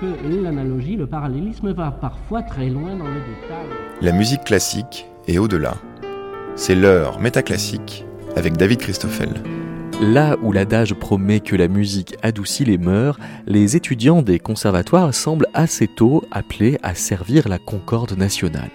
que l'analogie, le parallélisme va parfois très loin dans le détail. La musique classique est au-delà. C'est l'heure métaclassique avec David Christoffel. Là où l'adage promet que la musique adoucit les mœurs, les étudiants des conservatoires semblent assez tôt appelés à servir la concorde nationale.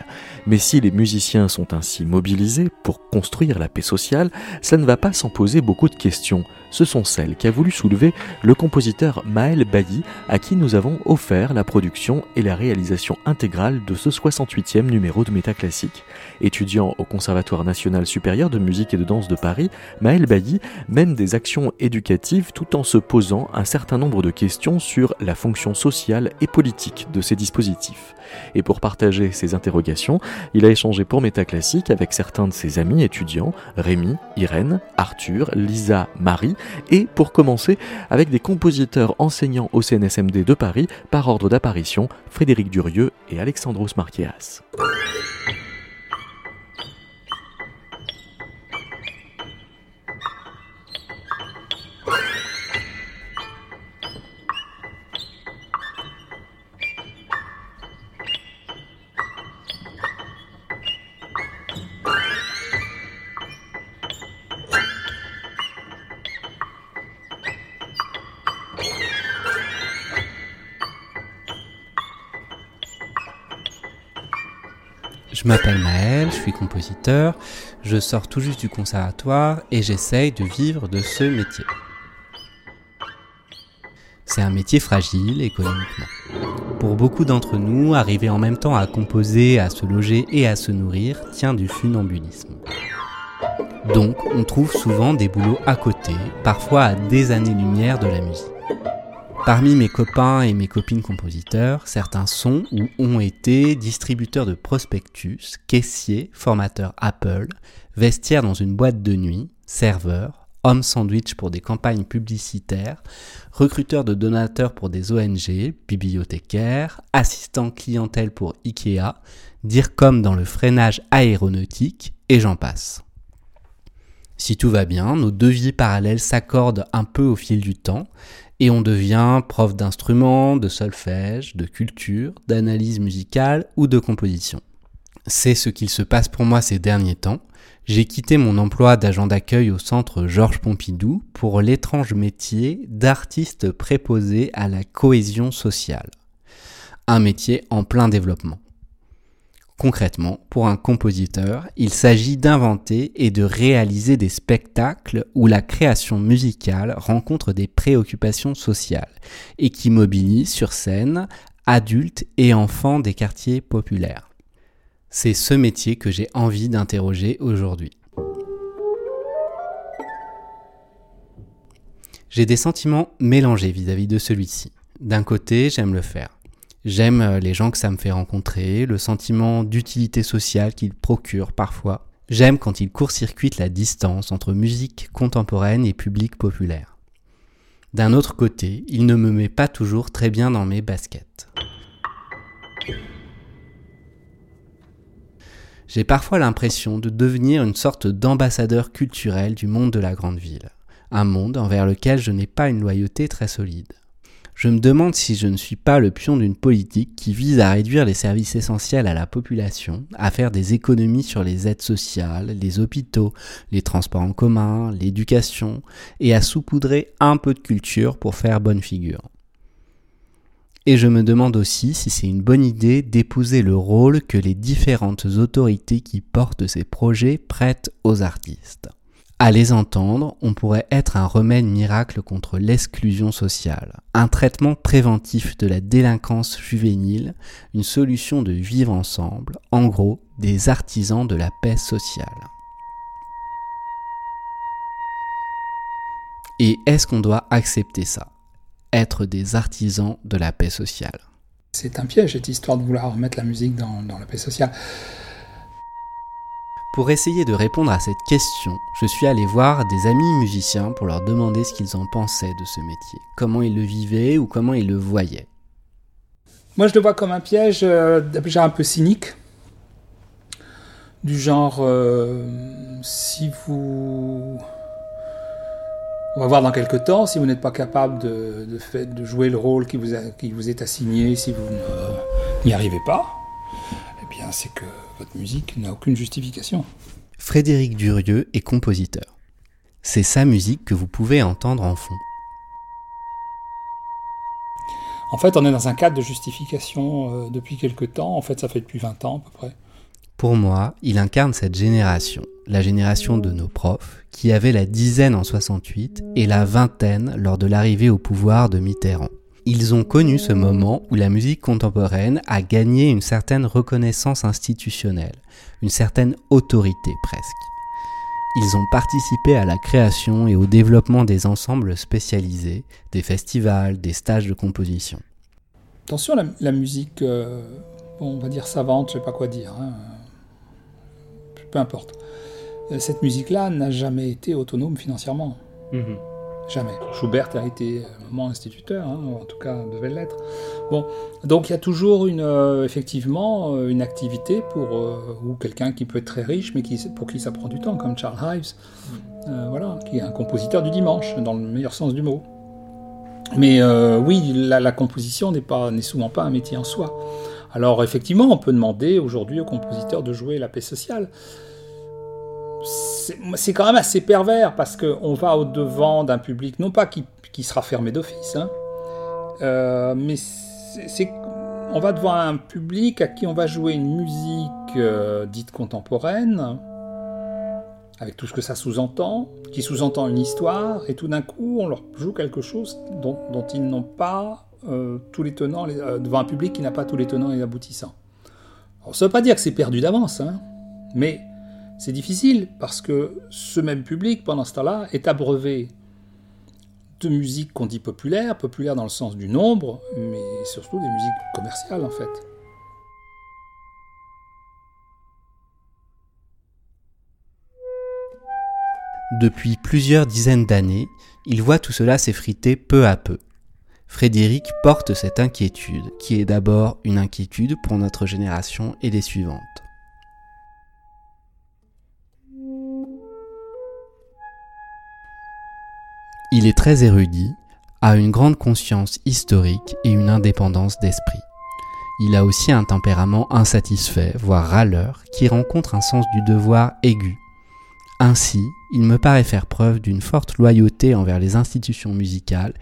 Mais si les musiciens sont ainsi mobilisés pour construire la paix sociale, ça ne va pas sans poser beaucoup de questions. Ce sont celles qu'a voulu soulever le compositeur Maël Bailly, à qui nous avons offert la production et la réalisation intégrale de ce 68e numéro de Métaclassique. Étudiant au Conservatoire national supérieur de musique et de danse de Paris, Maël Bailly mène des actions éducatives tout en se posant un certain nombre de questions sur la fonction sociale et politique de ces dispositifs. Et pour partager ces interrogations, il a échangé pour Métaclassique avec certains de ses amis étudiants, Rémi, Irène, Arthur, Lisa, Marie, et pour commencer avec des compositeurs enseignants au CNSMD de Paris par ordre d'apparition, Frédéric Durieux et Alexandros Marqueas. Je m'appelle Maël, je suis compositeur, je sors tout juste du conservatoire et j'essaye de vivre de ce métier. C'est un métier fragile économiquement. Pour beaucoup d'entre nous, arriver en même temps à composer, à se loger et à se nourrir tient du funambulisme. Donc, on trouve souvent des boulots à côté, parfois à des années-lumière de la musique. Parmi mes copains et mes copines compositeurs, certains sont ou ont été distributeurs de prospectus, caissiers, formateurs Apple, vestiaires dans une boîte de nuit, serveurs, hommes sandwich pour des campagnes publicitaires, recruteurs de donateurs pour des ONG, bibliothécaires, assistants clientèle pour Ikea, dire comme dans le freinage aéronautique, et j'en passe. Si tout va bien, nos deux vies parallèles s'accordent un peu au fil du temps et on devient prof d'instruments, de solfège, de culture, d'analyse musicale ou de composition. C'est ce qu'il se passe pour moi ces derniers temps. J'ai quitté mon emploi d'agent d'accueil au centre Georges Pompidou pour l'étrange métier d'artiste préposé à la cohésion sociale. Un métier en plein développement. Concrètement, pour un compositeur, il s'agit d'inventer et de réaliser des spectacles où la création musicale rencontre des préoccupations sociales et qui mobilisent sur scène adultes et enfants des quartiers populaires. C'est ce métier que j'ai envie d'interroger aujourd'hui. J'ai des sentiments mélangés vis-à-vis de celui-ci. D'un côté, j'aime le faire. J'aime euh, les gens que ça me fait rencontrer, le sentiment d'utilité sociale qu'il procure parfois. J'aime quand il court-circuite la distance entre musique contemporaine et public populaire. D'un autre côté, il ne me met pas toujours très bien dans mes baskets. J'ai parfois l'impression de devenir une sorte d'ambassadeur culturel du monde de la grande ville, un monde envers lequel je n'ai pas une loyauté très solide je me demande si je ne suis pas le pion d'une politique qui vise à réduire les services essentiels à la population, à faire des économies sur les aides sociales, les hôpitaux, les transports en commun, l'éducation, et à saupoudrer un peu de culture pour faire bonne figure. Et je me demande aussi si c'est une bonne idée d'épouser le rôle que les différentes autorités qui portent ces projets prêtent aux artistes. À les entendre, on pourrait être un remède miracle contre l'exclusion sociale, un traitement préventif de la délinquance juvénile, une solution de vivre ensemble, en gros, des artisans de la paix sociale. Et est-ce qu'on doit accepter ça? Être des artisans de la paix sociale? C'est un piège cette histoire de vouloir remettre la musique dans, la paix sociale. Pour essayer de répondre à cette question, je suis allé voir des amis musiciens pour leur demander ce qu'ils en pensaient de ce métier, comment ils le vivaient ou comment ils le voyaient. Moi, je le vois comme un piège euh, déjà un peu cynique, du genre euh, si vous On va voir dans quelques temps si vous n'êtes pas capable de, jouer le rôle qui vous, a, qui vous est assigné, si vous n'y arrivez pas, eh bien c'est que votre musique n'a aucune justification. Frédéric Durieux est compositeur. C'est sa musique que vous pouvez entendre en fond. En fait, on est dans un cadre de justification euh, depuis quelque temps. En fait, ça fait depuis 20 ans à peu près. Pour moi, il incarne cette génération, la génération de nos profs, qui avaient la dizaine en 68 et la vingtaine lors de l'arrivée au pouvoir de Mitterrand. Ils ont connu ce moment où la musique contemporaine a gagné une certaine reconnaissance institutionnelle, une certaine autorité presque. Ils ont participé à la création et au développement des ensembles spécialisés, des festivals, des stages de composition. Attention, la, la musique, euh, bon, on va dire savante, je sais pas quoi dire. Hein. Peu importe. Cette musique-là n'a jamais été autonome financièrement. Mmh. Jamais. Schubert a été un moment instituteur, hein, en tout cas devait l'être. Bon, donc il y a toujours une, euh, effectivement euh, une activité pour euh, ou quelqu'un qui peut être très riche, mais qui, pour qui ça prend du temps, comme Charles Ives, euh, voilà, qui est un compositeur du dimanche, dans le meilleur sens du mot. Mais euh, oui, la, la composition n'est pas, n'est souvent pas un métier en soi. Alors effectivement, on peut demander aujourd'hui aux compositeurs de jouer la paix sociale c'est quand même assez pervers parce qu'on va au-devant d'un public, non pas qui, qui sera fermé d'office, hein, euh, mais on va devant un public à qui on va jouer une musique euh, dite contemporaine, avec tout ce que ça sous-entend, qui sous-entend une histoire, et tout d'un coup on leur joue quelque chose dont, ils n'ont pas euh, tous les tenants, devant un public qui n'a pas tous les tenants et les aboutissants. Alors, ça ne veut pas dire que c'est perdu d'avance, hein, mais c'est difficile parce que ce même public, pendant ce temps-là, est abreuvé de musique qu'on dit populaire, populaire dans le sens du nombre, mais surtout des musiques commerciales en fait. Depuis plusieurs dizaines d'années, il voit tout cela s'effriter peu à peu. Frédéric porte cette inquiétude, qui est d'abord une inquiétude pour notre génération et les suivantes. Il est très érudit, a une grande conscience historique et une indépendance d'esprit. Il a aussi un tempérament insatisfait, voire râleur, qui rencontre un sens du devoir aigu. Ainsi, il me paraît faire preuve d'une forte loyauté envers les institutions musicales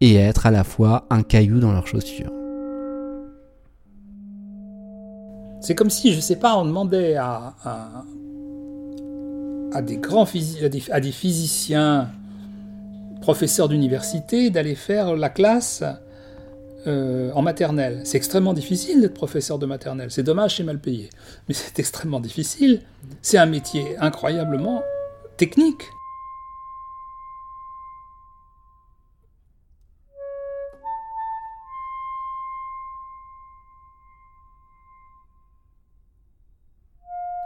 et être à la fois un caillou dans leurs chaussures. C'est comme si, je sais pas, on demandait à, des grands à des physiciens professeur d'université d'aller faire la classe euh, en maternelle. C'est extrêmement difficile d'être professeur de maternelle. C'est dommage, c'est mal payé. Mais c'est extrêmement difficile. C'est un métier incroyablement technique.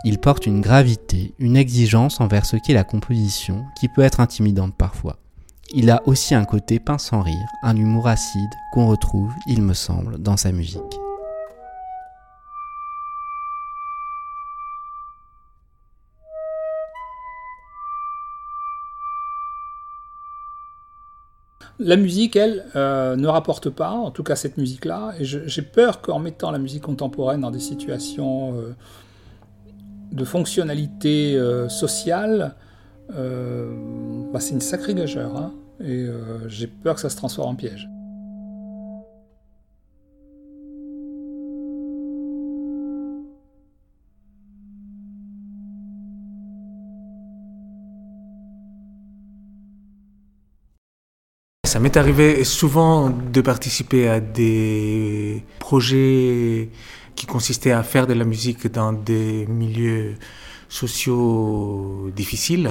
Il porte une gravité, une exigence envers ce qu'est la composition, qui peut être intimidante parfois. Il a aussi un côté pince sans rire, un humour acide qu'on retrouve, il me semble, dans sa musique. La musique, elle, euh, ne rapporte pas, en tout cas cette musique-là, et j'ai peur qu'en mettant la musique contemporaine dans des situations euh, de fonctionnalité euh, sociale, bah, c'est une sacrée gageure. Hein, et euh, j'ai peur que ça se transforme en piège. Ça m'est arrivé souvent de participer à des projets qui consistaient à faire de la musique dans des milieux sociaux difficiles.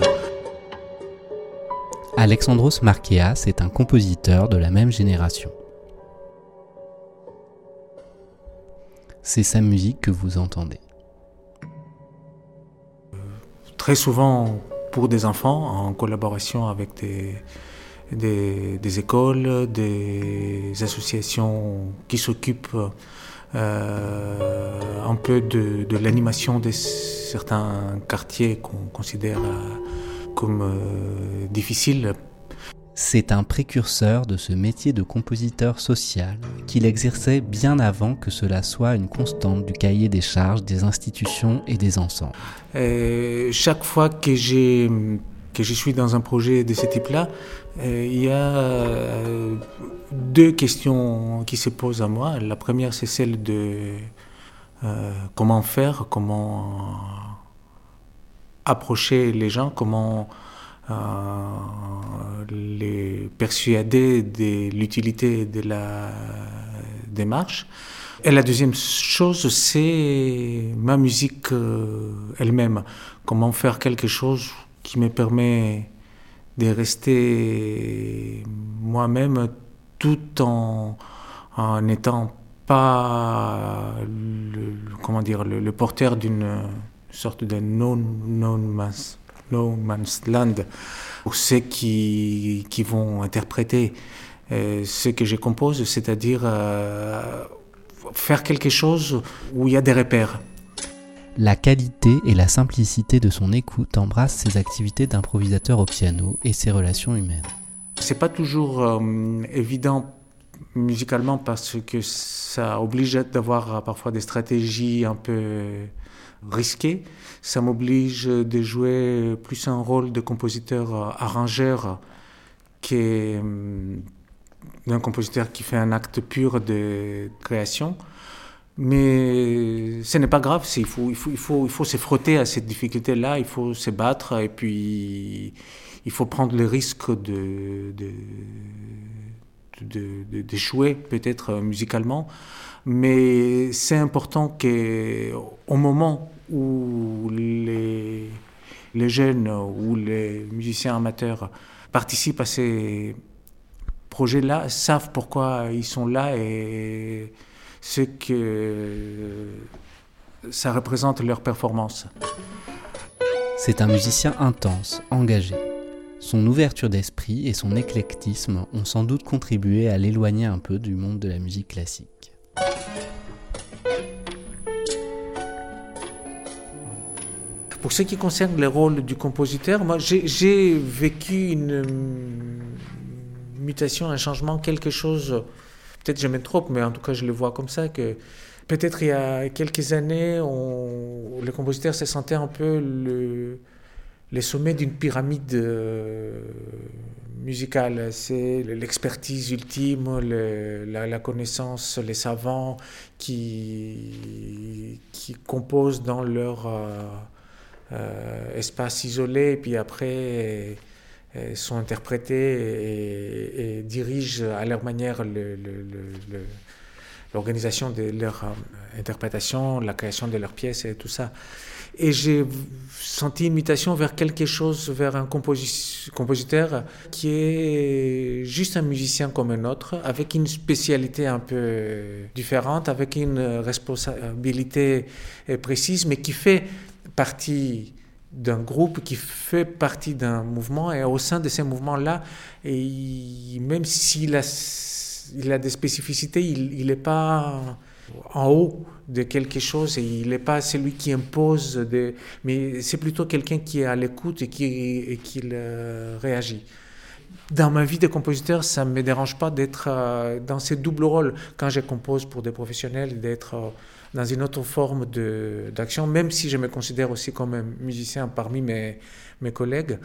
Alexandros Markeas est un compositeur de la même génération. C'est sa musique que vous entendez. Très souvent pour des enfants, en collaboration avec des, écoles, des associations qui s'occupent euh, un peu de l'animation de certains quartiers qu'on considère comme euh, difficiles. C'est un précurseur de ce métier de compositeur social qu'il exerçait bien avant que cela soit une constante du cahier des charges des institutions et des ensembles. chaque fois que j'ai que je suis dans un projet de ce type-là, euh, il y a euh, deux questions qui se posent à moi. La première, c'est celle de comment faire, comment approcher les gens, comment les persuader de l'utilité de la démarche. Et la deuxième chose, c'est ma musique elle-même. Comment faire quelque chose qui me permet de rester moi-même tout en, n'étant pas comment dire, le, porteur d'une sorte de non, non man's, no man's land pour ceux qui, qui vont interpréter euh, ce que je compose, c'est-à-dire euh, faire quelque chose où il y a des repères. La qualité et la simplicité de son écoute embrassent ses activités d'improvisateur au piano et ses relations humaines. C'est pas toujours euh, évident musicalement parce que ça oblige d'avoir parfois des stratégies un peu risquées. Ça m'oblige de jouer plus un rôle de compositeur euh, arrangeur qu'un compositeur qui fait un acte pur de création. Mais ce n'est pas grave, il faut, il, se frotter à cette difficulté-là, il faut se battre et puis il faut prendre le risque d'échouer peut-être musicalement. Mais c'est important qu'au moment où les, jeunes ou les musiciens amateurs participent à ces projets-là, savent pourquoi ils sont là et ce que ça représente leur performance. C'est un musicien intense, engagé. Son ouverture d'esprit et son éclectisme ont sans doute contribué à l'éloigner un peu du monde de la musique classique. Pour ce qui concerne le rôle du compositeur, moi j'ai vécu une mutation, un changement, quelque chose Peut-être je me trompe, mais en tout cas, je le vois comme ça, que peut-être il y a quelques années, on, le compositeur se sentait un peu le, les sommets d'une pyramide euh, musicale. C'est l'expertise ultime, la, connaissance, les savants qui, qui composent dans leur euh, euh, espace isolé, et puis après sont interprétés et, dirigent à leur manière l'organisation de leur euh, interprétation, la création de leurs pièces et tout ça. Et j'ai senti une mutation vers quelque chose, vers un compositeur qui est juste un musicien comme un autre, avec une spécialité un peu différente, avec une responsabilité précise, mais qui fait partie d'un groupe qui fait partie d'un mouvement et au sein de ces mouvements-là, et même s'il a, il a des spécificités, il n'est pas en haut de quelque chose et il n'est pas celui qui impose, de, mais c'est plutôt quelqu'un qui est à l'écoute et qui, et qui réagit. Dans ma vie de compositeur, ça ne me dérange pas d'être euh, dans ces doubles rôles. Quand je compose pour des professionnels, d'être euh, dans une autre forme d'action, même si je me considère aussi comme un musicien parmi mes, mes collègues.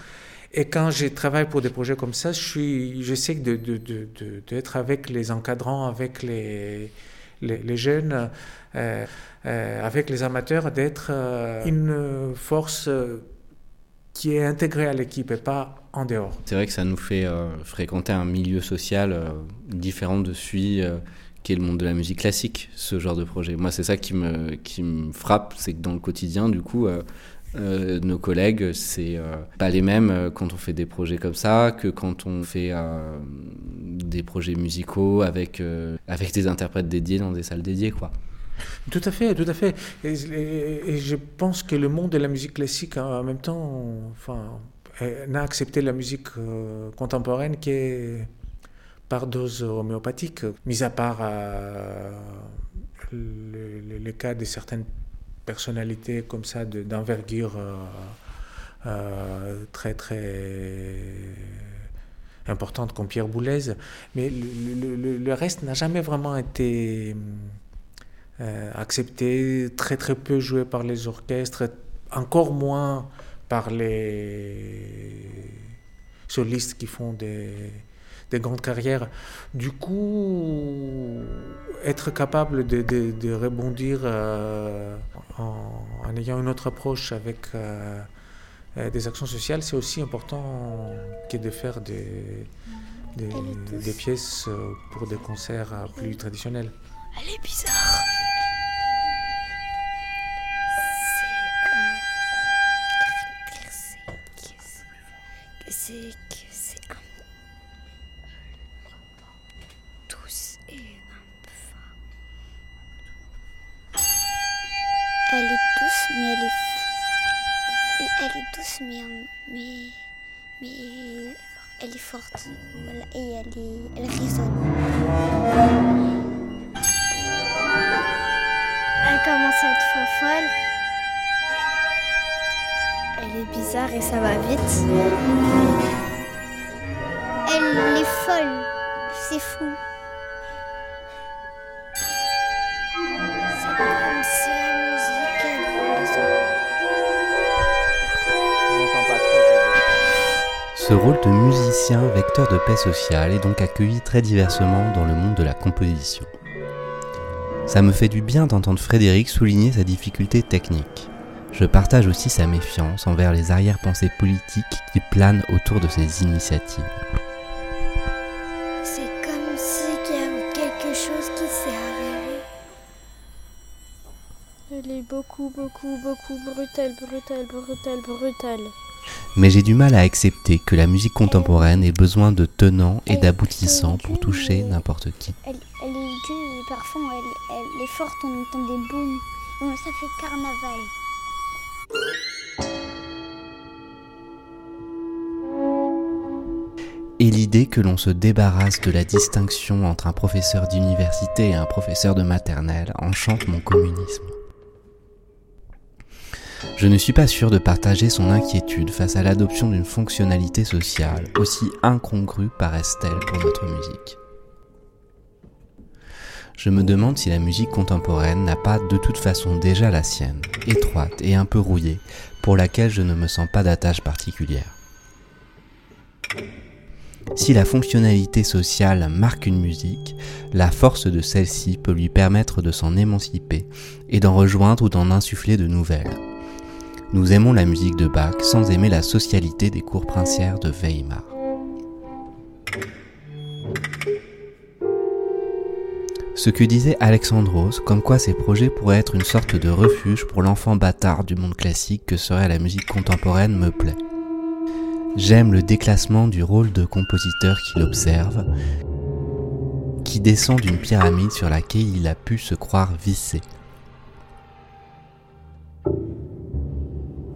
Et quand je travaille pour des projets comme ça, je j'essaie de, de, d'être avec les encadrants, avec les, les, jeunes, euh, euh, avec les amateurs, d'être euh, une force qui est intégrée à l'équipe et pas en dehors. C'est vrai que ça nous fait fréquenter un milieu social différent de celui qui est le monde de la musique classique, ce genre de projet. Moi, c'est ça qui me, qui me frappe, c'est que dans le quotidien, du coup, euh, euh, nos collègues, c'est euh, pas les mêmes quand on fait des projets comme ça que quand on fait des projets musicaux avec, avec des interprètes dédiés dans des salles dédiées, quoi. Tout à fait, tout à fait. Et, je pense que le monde de la musique classique, hein, en même temps, enfin, n'a accepté la musique contemporaine qui est par dose homéopathique, mis à part euh, le, cas de certaines personnalités comme ça d'envergure euh, euh, très très importantes comme Pierre Boulez, mais le, reste n'a jamais vraiment été euh, accepté, très très peu joué par les orchestres, encore moins par les solistes qui font des, des grandes carrières. Du coup, être capable de, de, rebondir euh, en, ayant une autre approche avec euh, euh, des actions sociales, c'est aussi important que de faire des, des, des pièces pour des concerts plus traditionnels. Elle est bizarre. Voilà, et elle, est, elle résonne. Elle commence à être folle. Elle est bizarre et ça va vite. Elle est folle. C'est fou. Ce rôle de musicien vecteur de paix sociale est donc accueilli très diversement dans le monde de la composition. Ça me fait du bien d'entendre Frédéric souligner sa difficulté technique. Je partage aussi sa méfiance envers les arrière-pensées politiques qui planent autour de ces initiatives. C'est comme si il y avait quelque chose qui s'est arrivé. Elle est beaucoup, beaucoup, beaucoup brutale, brutale, brutale, brutale mais j'ai du mal à accepter que la musique contemporaine ait besoin de tenants et d'aboutissants pour toucher n'importe qui. Elle, est dure, parfois elle, elle, est forte, on entend des booms, ça fait carnaval. Et l'idée que l'on se débarrasse de la distinction entre un professeur d'université et un professeur de maternelle enchante mon communisme. Je ne suis pas sûr de partager son inquiétude face à l'adoption d'une fonctionnalité sociale, aussi incongrue paraisse-t-elle pour notre musique. Je me demande si la musique contemporaine n'a pas de toute façon déjà la sienne, étroite et un peu rouillée, pour laquelle je ne me sens pas d'attache particulière. Si la fonctionnalité sociale marque une musique, la force de celle-ci peut lui permettre de s'en émanciper et d'en rejoindre ou d'en insuffler de nouvelles. Nous aimons la musique de Bach sans aimer la socialité des cours princières de Weimar. Ce que disait Alexandros, comme quoi ces projets pourraient être une sorte de refuge pour l'enfant bâtard du monde classique que serait la musique contemporaine, me plaît. J'aime le déclassement du rôle de compositeur qu'il observe, qui descend d'une pyramide sur laquelle il a pu se croire vissé.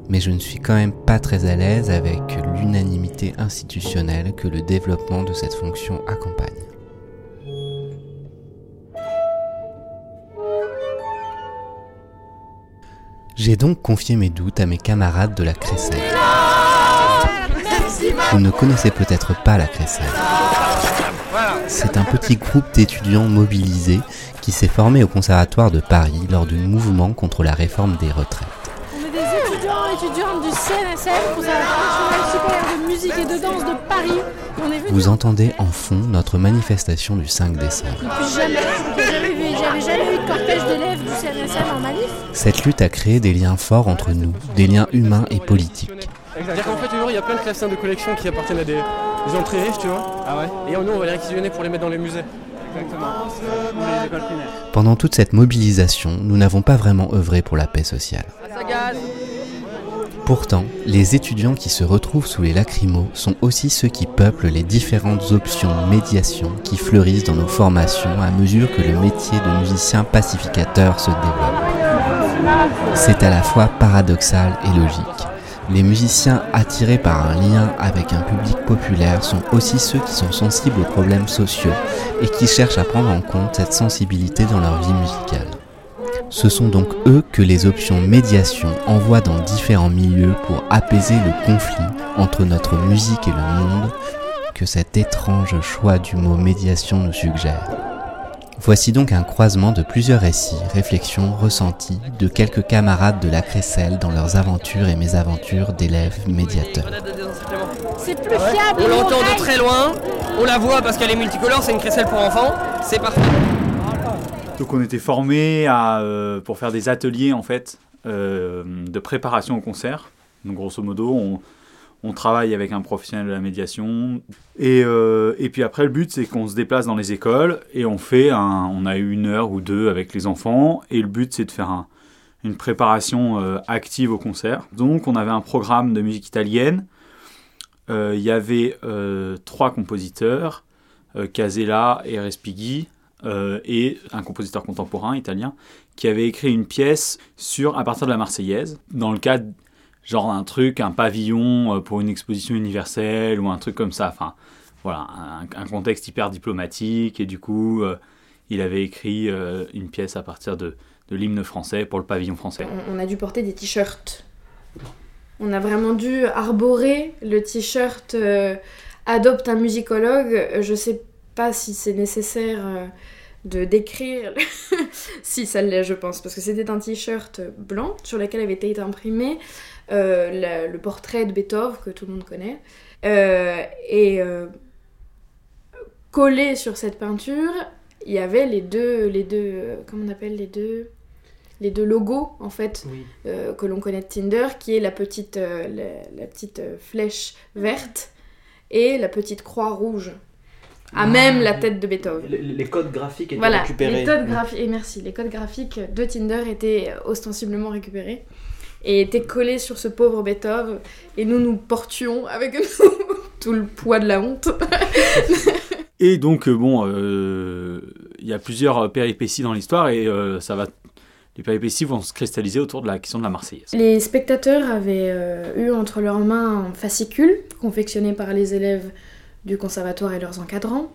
Mais je ne suis quand même pas très à l'aise avec l'unanimité institutionnelle que le développement de cette fonction accompagne. J'ai donc confié mes doutes à mes camarades de la Crécelle. Vous ne connaissez peut-être pas la Crécelle. C'est un petit groupe d'étudiants mobilisés qui s'est formé au Conservatoire de Paris lors du mouvement contre la réforme des retraites étudiante du CNSM, Conservatoire supérieur de musique et de danse de Paris. Vous entendez en fond notre manifestation du 5 décembre. Depuis jamais, j'avais jamais eu de cortège d'élèves du CNSM en manif. Cette lutte a créé des liens forts entre nous, des liens humains et politiques. C'est-à-dire qu'en fait, il y a plein de classes de collection qui appartiennent à des, entrées riches, tu vois. Ah ouais Et nous, on va les réquisitionner pour les mettre dans les musées. Exactement. Pendant toute cette mobilisation, nous n'avons pas vraiment œuvré pour la paix sociale. Pourtant, les étudiants qui se retrouvent sous les lacrymos sont aussi ceux qui peuplent les différentes options médiation qui fleurissent dans nos formations à mesure que le métier de musicien pacificateur se développe. C'est à la fois paradoxal et logique. Les musiciens attirés par un lien avec un public populaire sont aussi ceux qui sont sensibles aux problèmes sociaux et qui cherchent à prendre en compte cette sensibilité dans leur vie musicale. Ce sont donc eux que les options médiation envoient dans différents milieux pour apaiser le conflit entre notre musique et le monde que cet étrange choix du mot médiation nous suggère. Voici donc un croisement de plusieurs récits, réflexions, ressentis de quelques camarades de la Crécelle dans leurs aventures et mésaventures d'élèves médiateurs. C'est plus fiable. On l'entend de très loin, on la voit parce qu'elle est multicolore, c'est une crécelle pour enfants, c'est parfait. Donc on était formés à, euh, pour faire des ateliers en fait euh, de préparation au concert. Donc grosso modo, on, on travaille avec un professionnel de la médiation. Et, euh, et puis après, le but, c'est qu'on se déplace dans les écoles et on fait un, on a une heure ou deux avec les enfants. Et le but, c'est de faire un- une préparation active au concert. Donc, on avait un programme de musique italienne. Il y avait trois compositeurs, Casella et Respighi, euh, et un compositeur contemporain italien, qui avait écrit une pièce sur, à partir de la Marseillaise, dans le cadre genre un truc, un pavillon euh, pour une exposition universelle ou un truc comme ça. Enfin, voilà, un, contexte hyper diplomatique. Et du coup, euh, il avait écrit une pièce à partir de, de l'hymne français pour le pavillon français. On, a dû porter des t-shirts. On a vraiment dû arborer le t-shirt Adopte un musicologue. Je sais pas si c'est nécessaire euh, de décrire. si, ça l'est, je pense, parce que c'était un t-shirt blanc sur lequel avait été imprimé euh, la- le portrait de Beethoven, que tout le monde connaît. Euh, et collé sur cette peinture, il y avait les deux, les deux, comment on appelle les deux, les deux logos en fait euh, que l'on connaît de Tinder, qui est la petite, euh, la, la petite euh, flèche verte et la petite croix rouge, à même la tête de Beethoven. Les, les codes graphiques étaient Voilà, récupérés. les codes graphiques, et merci, les codes graphiques de Tinder étaient ostensiblement récupérés et étaient collés sur ce pauvre Beethoven, et nous nous portions avec nous tout le poids de la honte. Et donc, euh, bon, euh, il y a plusieurs péripéties dans l'histoire et euh, ça va. Les péripéties vont se cristalliser autour de la question de la Marseillaise. Les spectateurs avaient euh, eu entre leurs mains un fascicule confectionné par les élèves du conservatoire et leurs encadrants.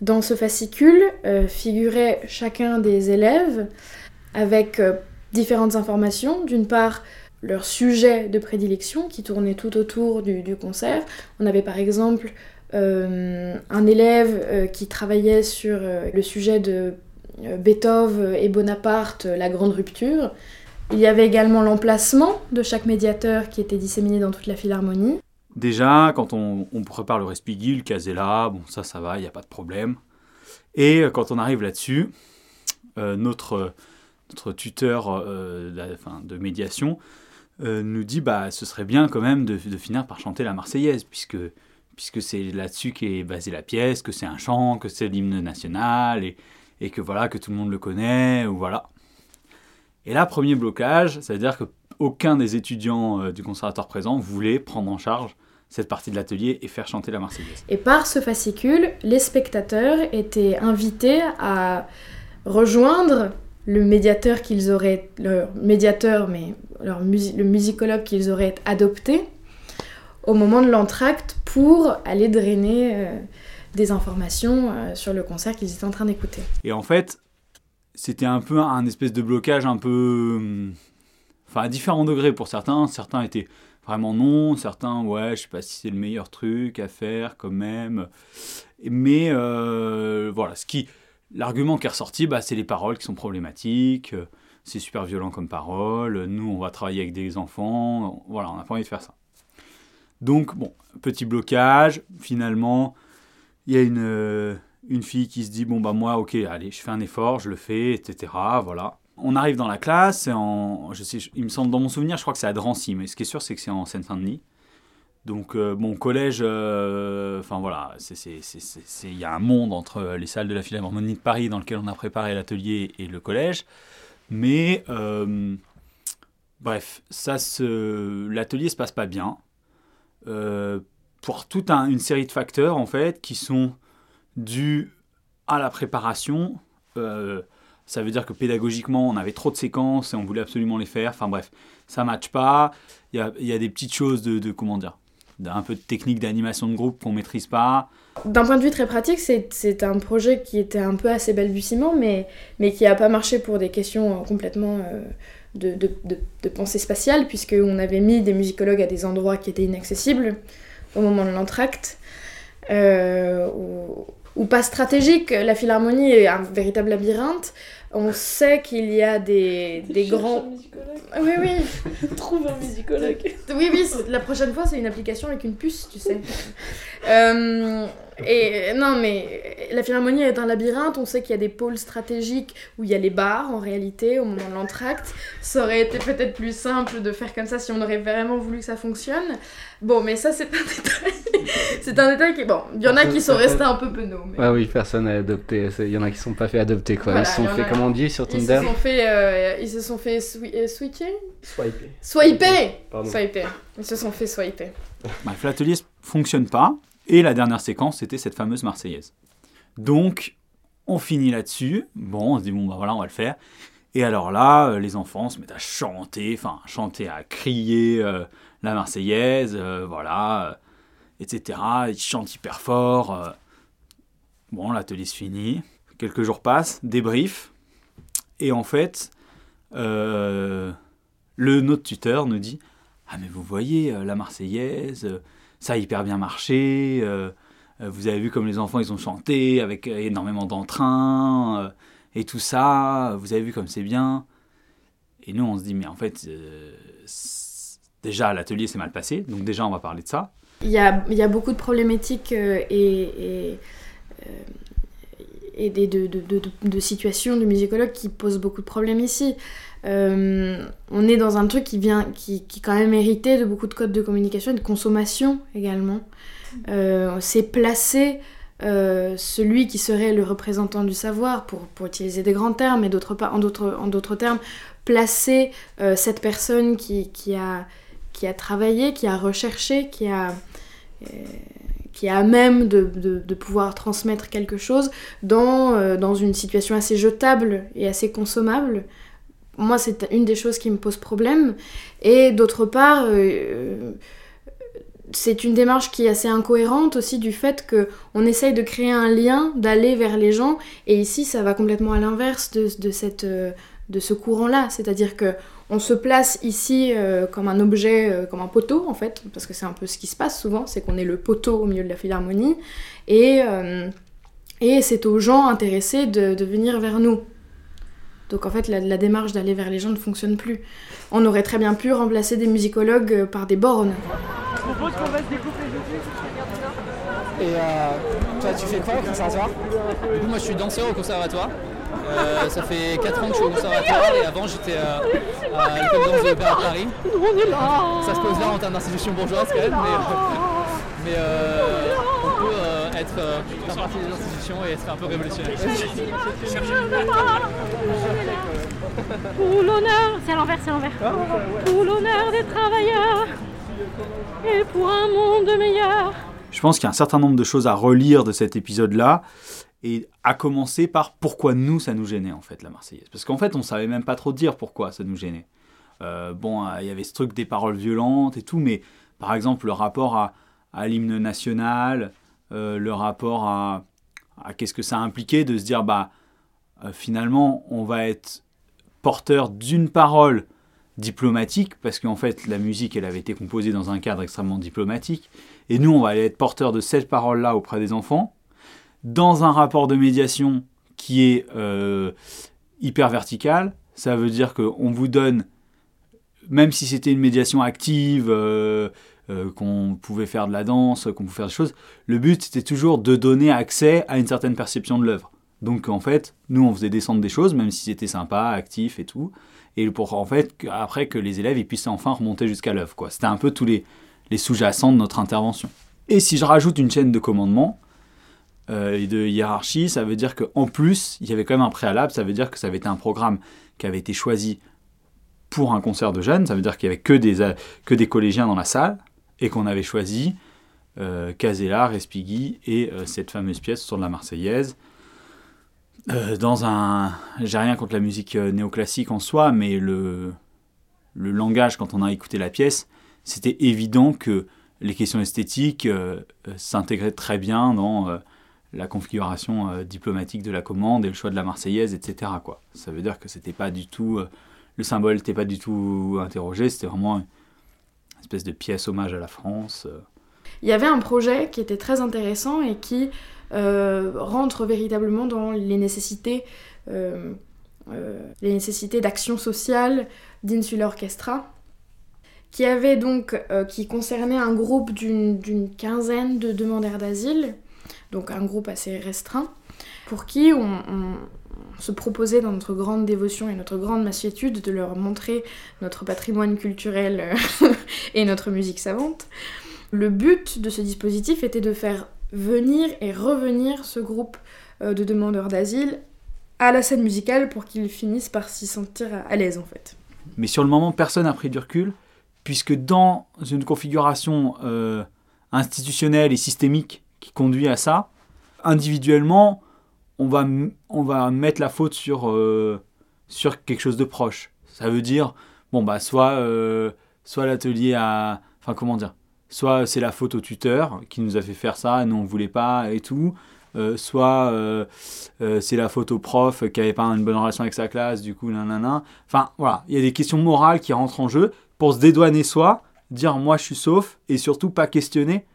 Dans ce fascicule euh, figurait chacun des élèves avec euh, différentes informations. D'une part, leur sujet de prédilection qui tournait tout autour du, concert. On avait par exemple euh, un élève euh, qui travaillait sur le sujet de Beethoven et Bonaparte, la grande rupture. Il y avait également l'emplacement de chaque médiateur qui était disséminé dans toute la philharmonie. Déjà, quand on, prépare le Respighi, le Casella, bon, ça, ça va, il n'y a pas de problème. Et euh, quand on arrive là-dessus, euh, notre, notre tuteur euh, de, médiation nous dit bah, ce serait bien quand même de, finir par chanter la Marseillaise, puisque, puisque c'est là-dessus qu'est basée la pièce, que c'est un chant, que c'est l'hymne national, et, et que voilà, que tout le monde le connaît, ou voilà. Et là, premier blocage, ça veut dire que aucun des étudiants du conservatoire présent voulait prendre en charge cette partie de l'atelier et faire chanter la Marseillaise. Et par ce fascicule, les spectateurs étaient invités à rejoindre le médiateur qu'ils auraient, leur médiateur, mais leur le musicologue qu'ils auraient adopté au moment de l'entracte pour aller drainer euh, des informations euh, sur le concert qu'ils étaient en train d'écouter. Et en fait, c'était un peu un espèce de blocage un peu... hum, Enfin, à différents degrés pour certains. Certains étaient vraiment non, certains, ouais, je sais pas si c'est le meilleur truc à faire quand même. Mais euh, voilà, ce qui... L'argument qui est ressorti, bah, c'est les paroles qui sont problématiques. C'est super violent comme parole. Nous, on va travailler avec des enfants. Voilà, on n'a pas envie de faire ça. Donc, bon, petit blocage. Finalement, il y a une, une fille qui se dit Bon, bah, moi, ok, allez, je fais un effort, je le fais, etc. Voilà. On arrive dans la classe, en, je sais, il me semble, dans mon souvenir, je crois que c'est à Drancy, mais ce qui est sûr, c'est que c'est en Seine-Saint-Denis. Donc, euh, bon, collège, euh, enfin voilà, il y a un monde entre les salles de la Philharmonie de Paris dans lequel on a préparé l'atelier et le collège. Mais, euh, bref, ça se, l'atelier se passe pas bien. Pour toute un- une série de facteurs, en fait, qui sont dus à la préparation. Ça veut dire que pédagogiquement, on avait trop de séquences et on voulait absolument les faire. Enfin bref, ça matche pas. Il y a, des petites choses de, comment dire, d'un peu de technique d'animation de groupe qu'on maîtrise pas. D'un point de vue très pratique, c'est un projet qui était un peu assez balbutiement, mais, qui n'a pas marché pour des questions euh, complètement euh, de pensée spatiale, puisqu'on avait mis des musicologues à des endroits qui étaient inaccessibles au moment de l'entracte. euh, ou, ou pas stratégique. La Philharmonie est un véritable labyrinthe. On sait qu'il y a des, des grands. Oui, oui. Trouve un musicologue. Oui, oui, la prochaine fois, c'est une application avec une puce, tu sais. Euh, et non, mais la Philharmonie est un labyrinthe. On sait qu'il y a des pôles stratégiques où il y a les bars, en réalité, au moment de l'entracte. Ça aurait été peut-être plus simple de faire comme ça si on aurait vraiment voulu que ça fonctionne. Bon, mais ça, c'est un détail. c'est un détail qui. Bon, il y en a qui sont restés un peu penauds. mais- Ouais, oui, personne n'a adopté. Il y en a qui sont pas fait adopter, quoi. Voilà, ils se sont fait, a- comment on dit sur Ils se Tinder sont fait, euh, ils se sont fait swi- euh, switcher Swiper. Swiper Pardon. Swiper. Ils se sont fait swiper. Bref, l'atelier ne fonctionne pas. Et la dernière séquence, c'était cette fameuse Marseillaise. Donc, on finit là-dessus. Bon, on se dit, bon, bah voilà, on va le faire. Et alors là, euh, les enfants se mettent à chanter, enfin, chanter, à crier euh, la Marseillaise, euh, voilà, etc. Ils chantent hyper fort. Bon, l'atelier se finit. Quelques jours passent, débrief. Et en fait, le notre tuteur nous dit Ah, mais vous voyez, la Marseillaise, ça a hyper bien marché. euh, euh, vous avez vu comme les enfants, ils ont chanté avec euh, énormément d'entrain et tout ça. Vous avez vu comme c'est bien. Et nous, on se dit Mais en fait, euh, déjà, l'atelier s'est mal passé. Donc, déjà, on va parler de ça. Il y a, beaucoup de problématiques et, et, et de, de, de, de situations du musicologue qui posent beaucoup de problèmes ici. Euh, on est dans un truc qui vient, qui, qui est quand même hérité de beaucoup de codes de communication et de consommation également. Euh, c'est placer euh, celui qui serait le représentant du savoir, pour, pour utiliser des grands termes, et d'autres en d'autres termes, placer euh, cette personne qui, qui, a, qui a travaillé, qui a recherché, qui a, qui est à même de, de, pouvoir transmettre quelque chose dans, dans une situation assez jetable et assez consommable. Moi, c'est une des choses qui me pose problème. Et d'autre part, euh, c'est une démarche qui est assez incohérente aussi du fait que on essaye de créer un lien, d'aller vers les gens, et ici ça va complètement à l'inverse de, euh, ce courant-là, c'est-à-dire que on se place ici euh, comme un objet, comme un poteau en fait, parce que c'est un peu ce qui se passe souvent, c'est qu'on est le poteau au milieu de la philharmonie, et, et c'est aux gens intéressés de venir vers nous. Donc en fait, la, la démarche d'aller vers les gens ne fonctionne plus. On aurait très bien pu remplacer des musicologues euh, par des bornes. Je propose qu'on va se découper Et euh, toi, tu fais quoi au conservatoire? Du coup, moi je suis danseur au conservatoire. Euh, ça fait 4 ans que je suis au conservatoire et avant j'étais euh, à l'école de danse de l'Opéra Paris. On est là Ça se pose là en termes d'institution bourgeoise quand même, mais, mais être, euh, faire partie des institutions et être un peu révolutionnaire. Pour l'honneur, c'est à l'envers, c'est à l'envers. Pour l'honneur des travailleurs et pour un monde meilleur. Je pense qu'il y a un certain nombre de choses à relire de cet épisode-là, et à commencer par pourquoi nous, ça nous gênait, en fait, la Marseillaise. Parce qu'en fait, on savait même pas trop dire pourquoi ça nous gênait. Euh, bon, euh, il y avait ce truc des paroles violentes et tout, mais par exemple, le rapport à, à l'hymne national, euh, le rapport à, à qu'est-ce que ça impliquait de se dire, bah, euh, finalement, on va être porteur d'une parole diplomatique, parce qu'en fait, la musique, elle avait été composée dans un cadre extrêmement diplomatique, et nous, on va aller être porteur de cette parole-là auprès des enfants, dans un rapport de médiation qui est euh, hyper vertical. Ça veut dire qu'on vous donne, même si c'était une médiation active, euh, euh, qu'on pouvait faire de la danse, qu'on pouvait faire des choses, le but c'était toujours de donner accès à une certaine perception de l'œuvre. Donc en fait, nous on faisait descendre des choses, même si c'était sympa, actif et tout, et pour en fait après que les élèves ils puissent enfin remonter jusqu'à l'œuvre. C'était un peu tous les, sous-jacents de notre intervention. Et si je rajoute une chaîne de commandement euh, et de hiérarchie, ça veut dire qu'en plus, il y avait quand même un préalable, ça veut dire que ça avait été un programme qui avait été choisi pour un concert de jeunes, ça veut dire qu'il n'y avait que des, a- que des collégiens dans la salle, et qu'on avait choisi euh, Casella, Respighi et euh, cette fameuse pièce sur la Marseillaise. Euh, dans un. J'ai rien contre la musique euh, néoclassique en soi, mais le, le langage, quand on a écouté la pièce, c'était évident que les questions esthétiques s'intégraient très bien dans la configuration diplomatique de la commande et le choix de la Marseillaise, etc. Ça veut dire que c'était pas du tout. le symbole n'était pas du tout interrogé, c'était vraiment espèce de pièce hommage à la France. euh. il y avait un projet qui était très intéressant et qui euh, rentre véritablement dans les nécessités, euh, nécessités d'action sociale d'Insula Orchestra, qui avait donc, qui concernait un groupe d'une quinzaine de demandeurs d'asile, donc un groupe assez restreint, pour qui on se proposait dans notre grande dévotion et notre grande massitude de leur montrer notre patrimoine culturel euh, et notre musique savante. Le but de ce dispositif était de faire venir et revenir ce groupe euh, de demandeurs d'asile à la scène musicale pour qu'ils finissent par s'y sentir à- à l'aise en fait. Mais sur le moment, personne n'a pris du recul, puisque dans une configuration euh, institutionnelle et systémique qui conduit à ça, individuellement, on va, on va mettre la faute sur, euh, sur quelque chose de proche. Ça veut dire, bon, bah, soit, euh, soit l'atelier a. Enfin, comment dire Soit c'est la faute au tuteur qui nous a fait faire ça, nous on voulait pas et tout. Euh, soit c'est la faute au prof qui avait pas une bonne relation avec sa classe, du coup, nanana. Enfin, voilà, il y a des questions morales qui rentrent en jeu pour se dédouaner soi, dire moi je suis sauf, et surtout pas questionner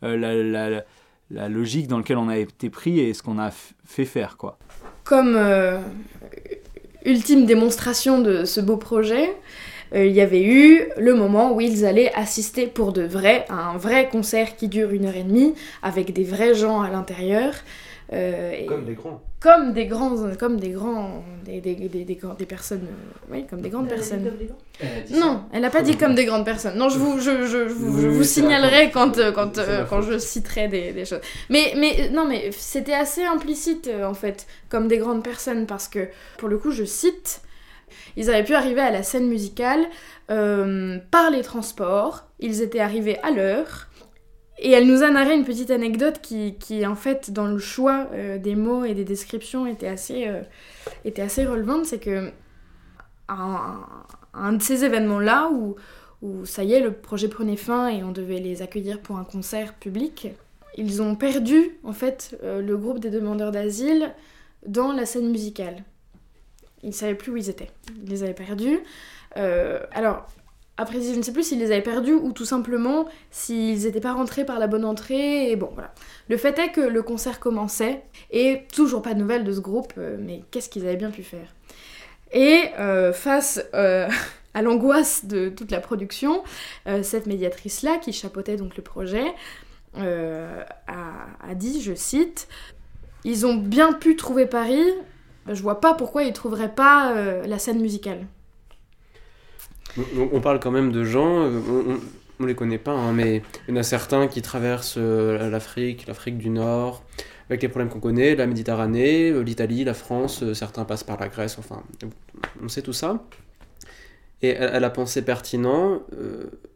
la- la logique dans laquelle on a été pris et ce qu'on a fait faire, quoi. Comme euh, ultime démonstration de ce beau projet, euh, il y avait eu le moment où ils allaient assister pour de vrai à un vrai concert qui dure une heure et demie, avec des vrais gens à l'intérieur. euh, et- Comme des grands. Comme des grands, comme des grands, des, des, des, des des personnes, euh, oui, comme des grandes personnes. Non, elle n'a pas dit comme des grandes personnes. Non, je vous, je, je, je vous, je signalerai quand, euh, quand, euh, quand je citerai des, des choses. Mais, mais non, mais c'était assez implicite en fait, comme des grandes personnes, parce que pour le coup, je cite, ils avaient pu arriver à la scène musicale euh, par les transports, ils étaient arrivés à l'heure. Et elle nous a narré une petite anecdote qui, qui en fait, dans le choix euh, des mots et des descriptions, était assez, euh, était assez relevante. C'est que un, de ces événements-là où, où ça y est, le projet prenait fin et on devait les accueillir pour un concert public, ils ont perdu en fait euh, le groupe des demandeurs d'asile dans la scène musicale. Ils ne savaient plus où ils étaient. Ils les avaient perdus. Alors, après, je ne sais plus s'ils les avaient perdus ou tout simplement s'ils n'étaient pas rentrés par la bonne entrée. Bon, voilà. Le fait est que le concert commençait et toujours pas de nouvelles de ce groupe, euh, mais qu'est-ce qu'ils avaient bien pu faire Et euh, face euh, à l'angoisse de toute la production, cette médiatrice-là, qui chapeautait donc le projet, a, a dit, je cite, Ils ont bien pu trouver Paris, je vois pas pourquoi ils trouveraient pas la scène musicale. On parle quand même de gens, euh, on, on les connaît pas, hein, mais il y en a certains qui traversent euh, l'Afrique, l'Afrique du Nord, avec les problèmes qu'on connaît, la Méditerranée, euh, l'Italie, la France, certains passent par la Grèce, enfin, on sait tout ça. Et elle, a pensé pertinent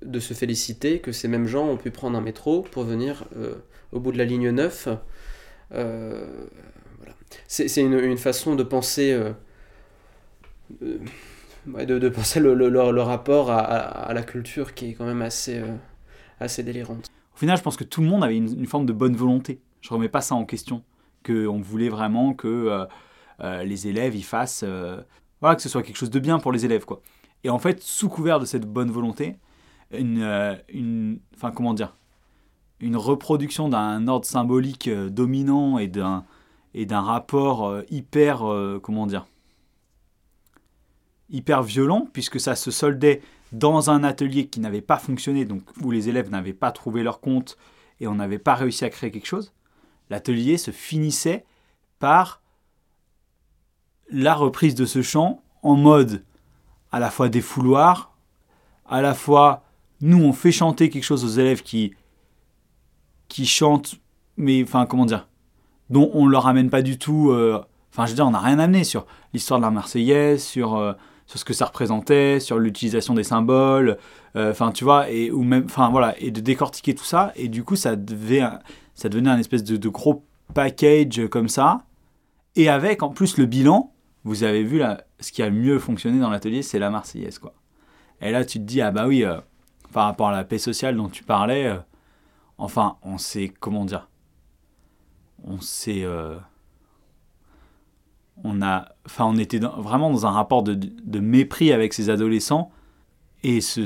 de se féliciter que ces mêmes gens ont pu prendre un métro pour venir au bout de la ligne 9. Euh, voilà. C'est c'est une, une façon de penser. De, de penser le, rapport à, la culture qui est quand même assez, euh, assez délirante. Au final, je pense que tout le monde avait une, forme de bonne volonté. Je remets pas ça en question. Qu'on voulait vraiment que euh, euh, les élèves y fassent. voilà, que ce soit quelque chose de bien pour les élèves, quoi. Et en fait, sous couvert de cette bonne volonté, une. une enfin, comment dire Une reproduction d'un ordre symbolique dominant et d'un et d'un rapport hyper. comment dire hyper violent, puisque ça se soldait dans un atelier qui n'avait pas fonctionné, donc où les élèves n'avaient pas trouvé leur compte et on n'avait pas réussi à créer quelque chose, l'atelier se finissait par la reprise de ce chant en mode à la fois défouloir, à la fois nous on fait chanter quelque chose aux élèves qui qui chantent, mais enfin comment dire, dont on leur amène pas du tout. euh, Enfin, je veux dire, on n'a rien amené sur l'histoire de la Marseillaise, sur euh, sur ce que ça représentait, sur l'utilisation des symboles, euh, enfin tu vois, et ou même, voilà, et de décortiquer tout ça, et du coup ça devait, ça devenait un espèce de, gros package comme ça, et avec en plus le bilan, vous avez vu là, ce qui a mieux fonctionné dans l'atelier, c'est la Marseillaise quoi. Et là tu te dis ah bah oui, euh, par rapport à la paix sociale dont tu parlais, euh, enfin on sait comment dire, on sait on a, enfin, on était vraiment dans un rapport de, mépris avec ces adolescents Et ce,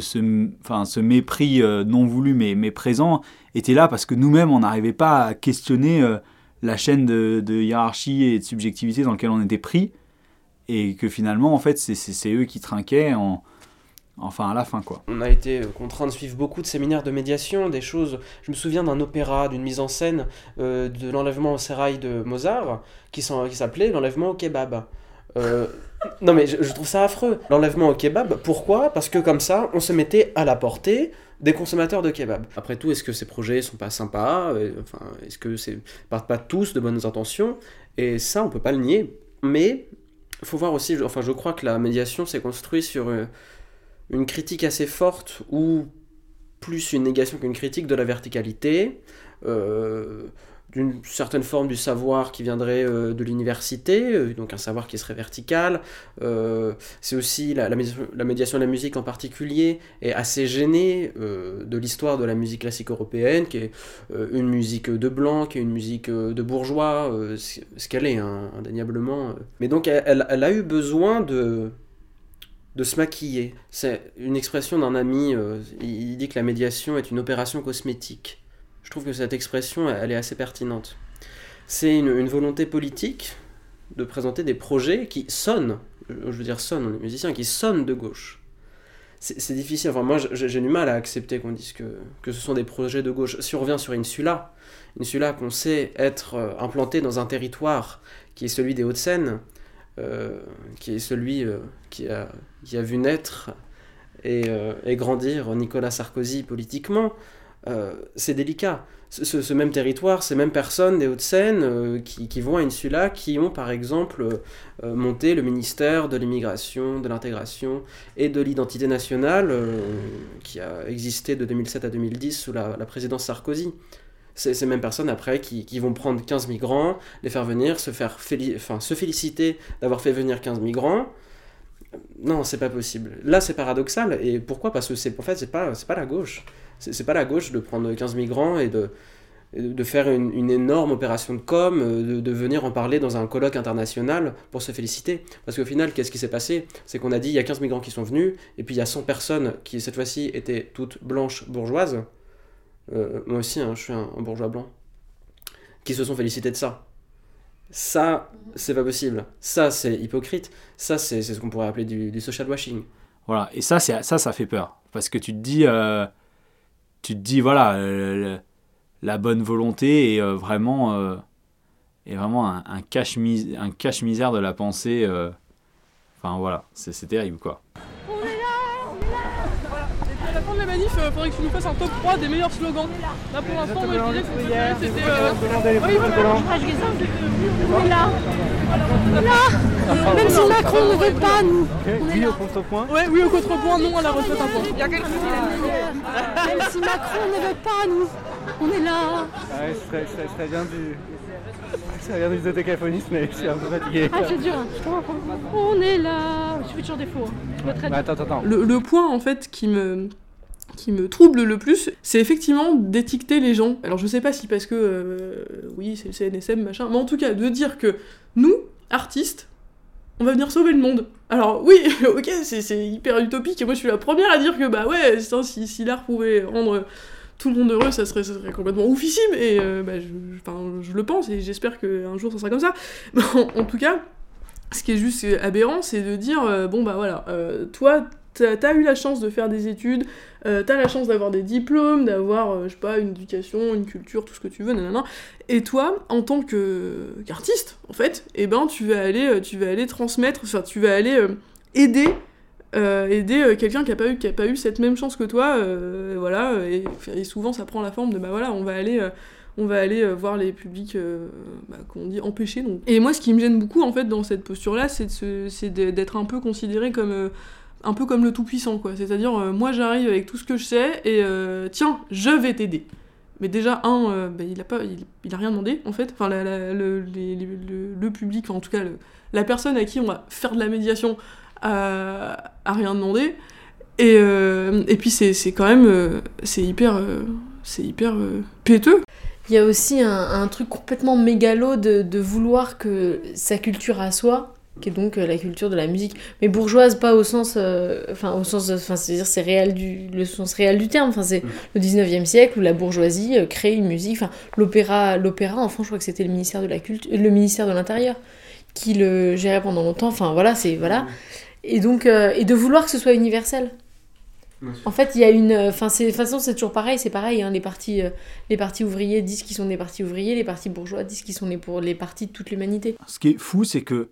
enfin, ce mépris euh, non voulu mais, mais présent était là parce que nous-mêmes, on n'arrivait pas à questionner euh, la chaîne de, de, hiérarchie et de subjectivité dans laquelle on était pris. Et que finalement, en fait, c'est eux qui trinquaient en, enfin à la fin quoi. On a été contraint de suivre beaucoup de séminaires de médiation, des choses. Je me souviens d'un opéra, d'une mise en scène euh, de l'enlèvement au sérail de Mozart qui s'appelait l'enlèvement au kebab. Euh, non mais je, trouve ça affreux. L'enlèvement au kebab, pourquoi? Parce que comme ça, on se mettait à la portée des consommateurs de kebab. Après tout, est-ce que ces projets sont pas sympas? Enfin, est-ce que c'est partent pas tous de bonnes intentions? Et ça, on peut pas le nier. Mais il faut voir aussi, enfin, je crois que la médiation s'est construite sur euh, une critique assez forte ou plus une négation qu'une critique de la verticalité. Euh, d'une certaine forme du savoir qui viendrait euh, de l'université, euh, donc un savoir qui serait vertical. C'est aussi la, médiation de la musique en particulier est assez gênée de l'histoire de la musique classique européenne, qui est une musique de blanc, qui est une musique de bourgeois, ce qu'elle est hein, indéniablement. Mais donc elle, a eu besoin de de se maquiller. C'est une expression d'un ami, il dit que la médiation est une opération cosmétique. Je trouve que cette expression, elle est assez pertinente. C'est une, volonté politique de présenter des projets qui sonnent, je veux dire sonnent, les musiciens, qui sonnent de gauche. C'est difficile, enfin moi j'ai du mal à accepter qu'on dise que, que ce sont des projets de gauche. Si on revient sur Insula, Insula qu'on sait être euh, implanté dans un territoire qui est celui des Hauts-de-Seine, euh, qui est celui euh, qui, a, vu naître et, et, grandir Nicolas Sarkozy politiquement, euh, c'est délicat. Ce, même territoire, ces mêmes personnes des Hauts-de-Seine euh, qui, vont à Insula, qui ont par exemple euh, monté le ministère de l'immigration, de l'intégration et de l'identité nationale qui a existé de 2007 à 2010 sous la, présidence Sarkozy. Ces mêmes personnes après qui, vont prendre 15 migrants, les faire venir, se, faire enfin, se féliciter d'avoir fait venir 15 migrants. Non, c'est pas possible. Là, c'est paradoxal. Et pourquoi? Parce que en fait, c'est pas, pas la gauche c'est pas la gauche de prendre 15 migrants et de, de faire une, énorme opération de com, euh, de, venir en parler dans un colloque international pour se féliciter. Parce qu'au final, qu'est-ce qui s'est passé? C'est qu'on a dit il y a 15 migrants qui sont venus, et puis il y a 100 personnes qui cette fois-ci étaient toutes blanches bourgeoises. Euh, moi aussi, hein, je suis un, bourgeois blanc. Qui se sont félicités de ça. Ça, c'est pas possible. Ça, c'est hypocrite. Ça, c'est ce qu'on pourrait appeler du, social washing. Voilà, et ça, ça, ça fait peur. Parce que tu te dis. Euh, tu te dis, voilà, euh, la bonne volonté est euh, vraiment, euh, est vraiment un, un cache-misère de la pensée. Enfin voilà, c'est terrible quoi. Il faudrait que tu nous fasses un top 3 des meilleurs slogans. Là pour l'instant, moi je disais que c'était. Oui, voilà, on est là. Là Même si Macron ne veut pas, nous. Oui au contrepoint Ouais, oui au contrepoint, non à la retraite à point. Il y a quelque chose Même si Macron ne veut pas, nous. On est là. Ah ouais, ce serait, bien du. Ça vient du décaphonisme, mais je suis un peu fatigué. Ah, c'est dur. Hein. On est là. Je fais toujours des faux. Hein. attends, attends. Le, le, point, en fait, qui me, qui me trouble le plus, c'est effectivement d'étiqueter les gens. Alors je sais pas si parce que, euh, oui, c'est le CNSM, machin, mais en tout cas, de dire que nous, artistes, on va venir sauver le monde. Alors oui, ok, c'est hyper utopique, et moi je suis la première à dire que, bah ouais, si, si l'art pouvait rendre tout le monde heureux, ça serait, ça serait complètement oufissime, et euh, bah, je, le pense, et j'espère qu'un jour ça sera comme ça. En, tout cas, ce qui est juste aberrant, c'est de dire, euh, bon bah voilà, toi, t'as eu la chance de faire des études, euh, t'as la chance d'avoir des diplômes, d'avoir, euh, je sais pas, une éducation, une culture, tout ce que tu veux, nanana. Et toi, en tant qu'artiste, en fait, eh ben, tu vas aller, euh, transmettre, enfin, tu vas aller aider, quelqu'un qui a pas eu, cette même chance que toi, voilà. Et, souvent, ça prend la forme de, bah voilà, on va aller voir les publics bah, empêchés. Et moi, ce qui me gêne beaucoup en fait dans cette posture-là, c'est d'être un peu considéré comme un peu comme le tout-puissant, quoi. C'est-à-dire, euh, moi j'arrive avec tout ce que je sais et euh, tiens, je vais t'aider. Mais déjà, un, euh, bah, il, a pas, il, a rien demandé, en fait. Enfin, le, public, en tout cas, la personne à qui on va faire de la médiation a, rien demandé. Et, et puis, c'est quand même. c'est hyper. c'est hyper péteux. Il y a aussi un, un truc complètement mégalo de, de, vouloir que sa culture à soi qui est donc euh, la culture de la musique. Mais bourgeoise, pas au sens, euh, enfin au sens, enfin c'est-à-dire c'est réel du, le sens réel du terme. Enfin c'est le 19e siècle où la bourgeoisie euh, crée une musique. Enfin l'opéra, l'opéra en France, je crois que c'était le ministère de la culture, le ministère de l'Intérieur qui le gérait pendant longtemps. Enfin voilà, c'est voilà. Et donc et de vouloir que ce soit universel. En fait, il y a une. Enfin, de toute façon, c'est toujours pareil. C'est pareil. Hein, les, partis, les partis ouvriers disent qu'ils sont des partis ouvriers. Les partis bourgeois disent qu'ils sont les, pour les partis de toute l'humanité. Ce qui est fou, c'est que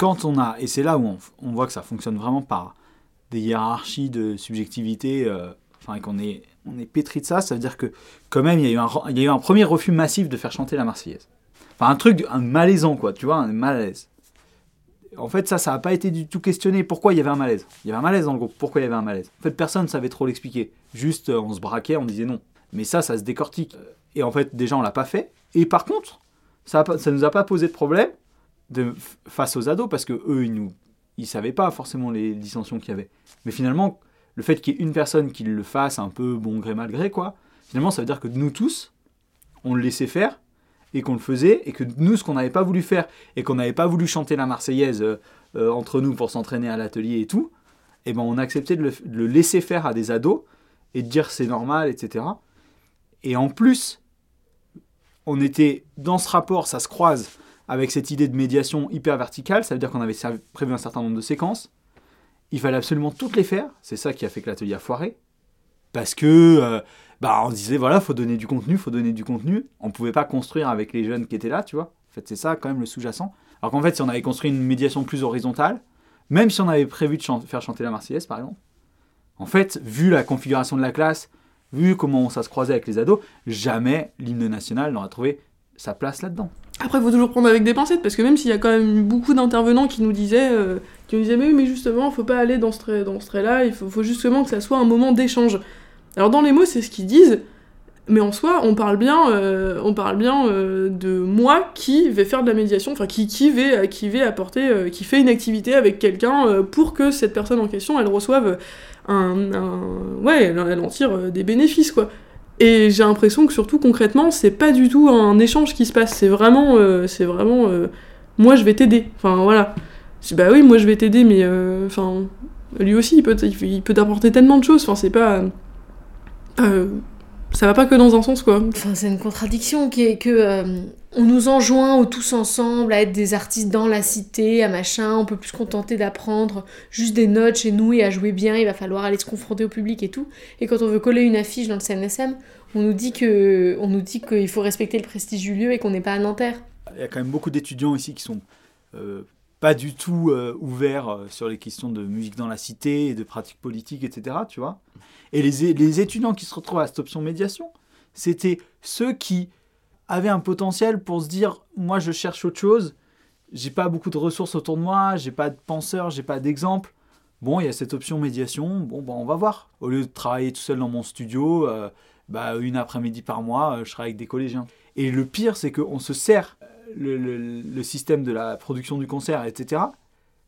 quand on a. Et c'est là où on, voit que ça fonctionne vraiment par des hiérarchies de subjectivité. Euh, enfin, qu'on est, pétri de ça. Ça veut dire que, quand même, il y, a eu un, premier refus massif de faire chanter la Marseillaise. Enfin, un truc, un malaisant, quoi. Tu vois, un malaise en fait, ça, ça n'a pas été du tout questionné. Pourquoi il y avait un malaise Il y avait un malaise dans le groupe. Pourquoi il y avait un malaise? En fait, personne ne savait trop l'expliquer. Juste, euh, on se braquait, on disait non. Mais ça, ça se décortique. Et en fait, déjà, on l'a pas fait. Et par contre, ça ne nous a pas posé de problème face aux ados, parce que eux, ils nous, ils savaient pas forcément les dissensions qu'il y avait. Mais finalement, le fait qu'il y ait une personne qui le fasse un peu bon gré mal gré, quoi, finalement, ça veut dire que nous tous, on le laissait faire et qu'on le faisait, et que nous, ce qu'on n'avait pas voulu faire, et qu'on n'avait pas voulu chanter la Marseillaise euh, euh, entre nous pour s'entraîner à l'atelier et tout, et eh ben on a accepté de le, de le, laisser faire à des ados, et de dire c'est normal, etc. Et en plus, on était dans ce rapport, ça se croise avec cette idée de médiation hyper verticale, ça veut dire qu'on avait prévu un certain nombre de séquences, il fallait absolument toutes les faire, c'est ça qui a fait que l'atelier a foiré, parce que... Euh, bah, on disait voilà, faut donner du contenu, faut donner du contenu. On pouvait pas construire avec les jeunes qui étaient là, tu vois. En fait, c'est ça quand même le sous-jacent. Alors qu'en fait, si on avait construit une médiation plus horizontale, même si on avait prévu de faire chanter la Marseillaise, par exemple, en fait, vu la configuration de la classe, vu comment ça se croisait avec les ados, jamais l'hymne national n'aurait trouvé sa place là-dedans. Après, il faut toujours prendre avec des pincettes, parce que même s'il y a quand même beaucoup d'intervenants qui nous disaient, euh, qui nous disaient mais, mais justement, faut pas aller dans ce trait-là, il faut, faut justement que ça soit un moment d'échange. Alors dans les mots, c'est ce qu'ils disent, mais en soi, on parle bien, euh, on parle bien euh, de moi qui vais faire de la médiation, enfin qui, qui, vais, qui vais apporter, euh, qui fait une activité avec quelqu'un pour que cette personne en question, elle reçoive un, ouais, elle, en tire des bénéfices quoi. Et j'ai l'impression que surtout concrètement, c'est pas du tout un échange qui se passe, c'est vraiment, c'est vraiment, moi je vais t'aider. Enfin voilà, bah oui, moi je vais t'aider, mais enfin lui aussi il peut, il peut t'apporter tellement de choses. Enfin c'est pas euh, ça va pas que dans un sens quoi. Enfin, c'est une contradiction qui est que euh, on nous enjoint tous ensemble à être des artistes dans la cité, à machin, on peut plus se contenter d'apprendre juste des notes chez nous et à jouer bien, il va falloir aller se confronter au public et tout. Et quand on veut coller une affiche dans le CNSM, on nous dit que on nous dit qu'il faut respecter le prestige du lieu et qu'on n'est pas à Nanterre. Il y a quand même beaucoup d'étudiants ici qui sont euh, pas du tout ouverts sur les questions de musique dans la cité et de pratiques politiques, etc. Tu vois et les, les étudiants qui se retrouvent à cette option médiation, c'était ceux qui avaient un potentiel pour se dire moi je cherche autre chose, j'ai pas beaucoup de ressources autour de moi, j'ai pas de penseurs, j'ai pas d'exemple. Bon, il y a cette option médiation, bon, bah, on va voir. Au lieu de travailler tout seul dans mon studio, euh, bah, une après-midi par mois, euh, je travaille avec des collégiens. Et le pire, c'est qu'on se sert, euh, le, système de la production du concert, etc.,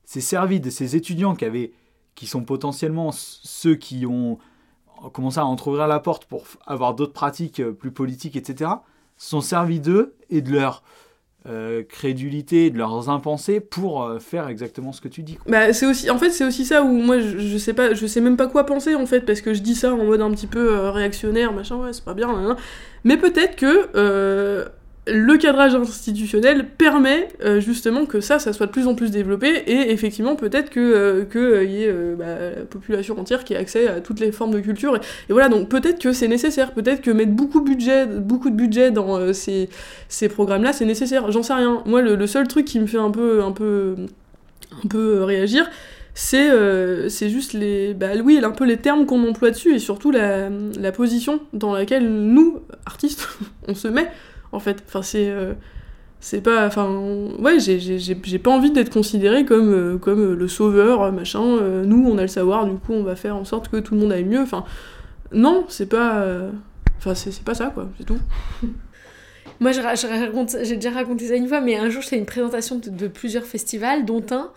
c'est servi de ces étudiants qui, avaient, qui sont potentiellement ceux qui ont commencer à entrouvrir la porte pour avoir d'autres pratiques plus politiques, etc., sont servis d'eux et de leur euh, crédulité, de leurs impensés pour euh, faire exactement ce que tu dis. Bah, c'est aussi, en fait, c'est aussi ça où moi, je, je, sais pas, je sais même pas quoi penser en fait, parce que je dis ça en mode un petit peu réactionnaire, machin, ouais, c'est pas bien, mais peut-être que le cadrage institutionnel permet euh, justement que ça, ça soit de plus en plus développé, et effectivement, peut-être que euh, qu'il euh, y ait bah, la population entière qui ait accès à toutes les formes de culture. Et, voilà, donc peut-être que c'est nécessaire, peut-être que mettre beaucoup, budget, beaucoup de budget dans ces, programmes-là, c'est nécessaire. J'en sais rien. Moi, le, seul truc qui me fait un peu, un peu, un peu réagir, c'est c'est juste les bah un peu les termes qu'on emploie dessus et surtout la position dans laquelle nous artistes on se met en fait. Enfin, c'est. Euh, c'est pas. Enfin, ouais, j'ai pas envie d'être considéré comme, euh, comme euh, le sauveur, machin. nous, on a le savoir, du coup, on va faire en sorte que tout le monde aille mieux. Enfin, non, c'est pas. Enfin, c'est pas ça, quoi, c'est tout. Moi, j'ai déjà raconté ça une fois, mais un jour, j'ai une présentation de, plusieurs festivals, dont un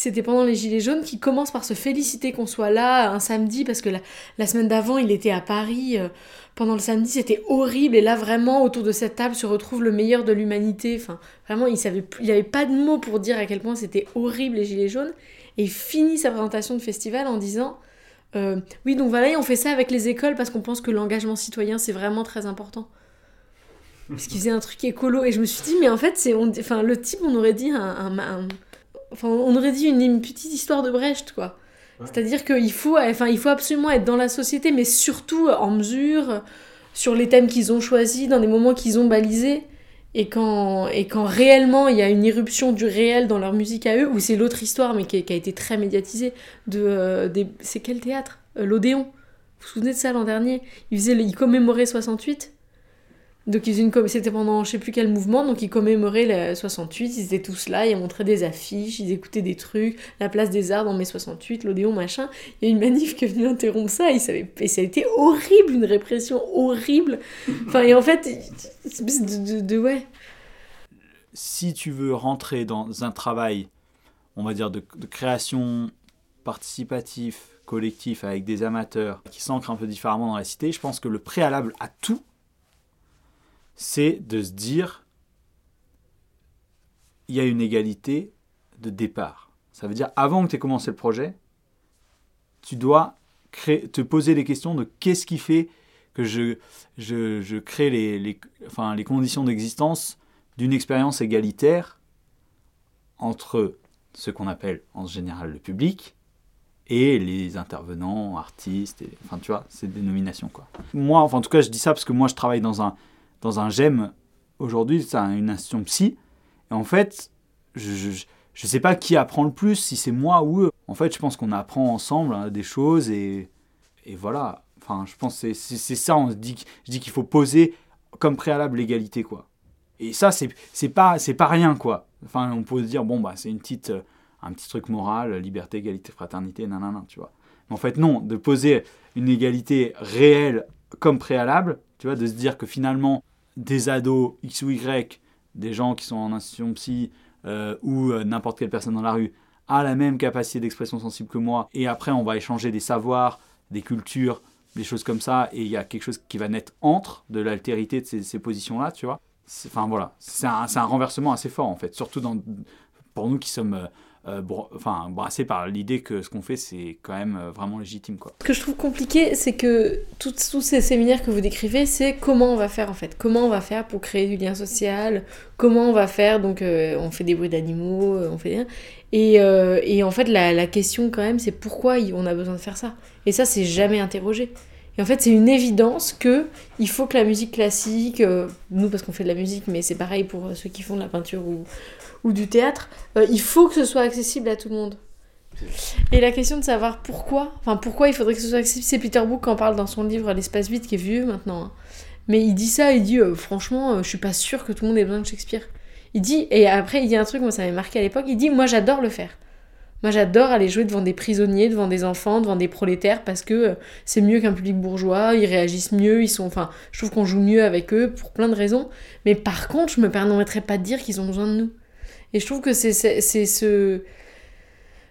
c'était pendant les Gilets jaunes, qui commence par se féliciter qu'on soit là un samedi, parce que la, semaine d'avant, il était à Paris. euh, pendant le samedi, c'était horrible. Et là, vraiment, autour de cette table se retrouve le meilleur de l'humanité. Enfin, vraiment, il savait il n'y avait pas de mots pour dire à quel point c'était horrible les Gilets jaunes. Et il finit sa présentation de festival en disant euh, Oui, donc voilà, et on fait ça avec les écoles parce qu'on pense que l'engagement citoyen, c'est vraiment très important. Parce qu'il faisait un truc écolo. Et je me suis dit, mais en fait, c'est, enfin, le type, on aurait dit un- enfin, on aurait dit une, une petite histoire de Brecht, quoi. C'est-à-dire qu'il faut, enfin, il faut absolument être dans la société, mais surtout en mesure, euh, sur les thèmes qu'ils ont choisis, dans des moments qu'ils ont balisés. Et quand, et quand réellement il y a une irruption du réel dans leur musique à eux, ou c'est l'autre histoire, mais qui, qui a été très médiatisée, de, euh, des, c'est quel théâtre? Euh, L'Odéon. Vous vous souvenez de ça l'an dernier? Ils faisaient, ils commémoraient 68. Donc ils une c'était pendant je sais plus quel mouvement, donc ils commémoraient le 68, ils étaient tous là, ils montraient des affiches, ils écoutaient des trucs, la place des arts dans mai 68, l'Odéon, machin. Il y a une manif qui est venue interrompre ça, ça, avait- et ça a été horrible, une répression horrible. Enfin, et en fait, de, de, de- ouais. si tu veux rentrer dans un travail, on va dire, de, de création participatif, collectif, avec des amateurs qui s'ancrent un peu différemment dans la cité, je pense que le préalable à tout, c'est de se dire, il y a une égalité de départ. Ça veut dire, avant que tu aies commencé le projet, tu dois te poser les questions de qu'est-ce qui fait que je, je, je crée les, les, enfin, les conditions d'existence d'une expérience égalitaire entre ce qu'on appelle en général le public et les intervenants, artistes, enfin tu vois, ces dénominations quoi. Moi, enfin en tout cas je dis ça parce que moi je travaille dans un, dans un GEM aujourd'hui, c'est un- une institution psy, et en fait, je, je sais pas qui apprend le plus, si c'est moi ou eux. En fait, je pense qu'on apprend ensemble hein, des choses et, et voilà. Enfin, je pense que c'est- ça, on se dit, je dis qu'il faut poser comme préalable l'égalité quoi. Et ça, c'est pas, pas rien, quoi. Enfin, on peut se dire, bon, bah, c'est une petite, euh, un petit truc moral, liberté, égalité, fraternité, nanana, tu vois. Mais en fait, non, de poser une égalité réelle comme préalable, tu vois, de se dire que finalement, des ados X ou Y, des gens qui sont en institution psy, euh, ou euh, n'importe quelle personne dans la rue, a la même capacité d'expression sensible que moi, et après, on va échanger des savoirs, des cultures, des choses comme ça, et il y a quelque chose qui va naître entre de l'altérité de ces, positions-là, tu vois. Enfin voilà, c'est un, un renversement assez fort en fait, surtout dans, pour nous qui sommes euh, enfin, brassés par l'idée que ce qu'on fait c'est quand même euh, vraiment légitime quoi. Ce que je trouve compliqué, c'est que tous ces séminaires que vous décrivez, c'est comment on va faire en fait. Comment on va faire pour créer du lien social? Comment on va faire? Donc, euh, on fait des bruits d'animaux, on fait. Euh, et en fait, la, question quand même, c'est pourquoi on a besoin de faire ça? Et ça, c'est jamais interrogé. Et en fait, c'est une évidence que il faut que la musique classique, nous parce qu'on fait de la musique, mais c'est pareil pour ceux qui font de la peinture ou, ou du théâtre, euh, il faut que ce soit accessible à tout le monde. Et la question de savoir pourquoi, enfin pourquoi il faudrait que ce soit accessible, c'est Peter Brook qui en parle dans son livre L'espace vide qui est vieux maintenant. hein. Mais il dit ça, il dit euh, franchement, euh, je suis pas sûre que tout le monde ait besoin de Shakespeare. Il dit, et après il dit un truc, moi ça m'avait marqué à l'époque, il dit moi j'adore le faire. Moi j'adore aller jouer devant des prisonniers, devant des enfants, devant des prolétaires parce que euh, c'est mieux qu'un public bourgeois, ils réagissent mieux, ils sont, enfin, je trouve qu'on joue mieux avec eux pour plein de raisons. Mais par contre, je me permettrais pas de dire qu'ils ont besoin de nous. Et je trouve que c'est ce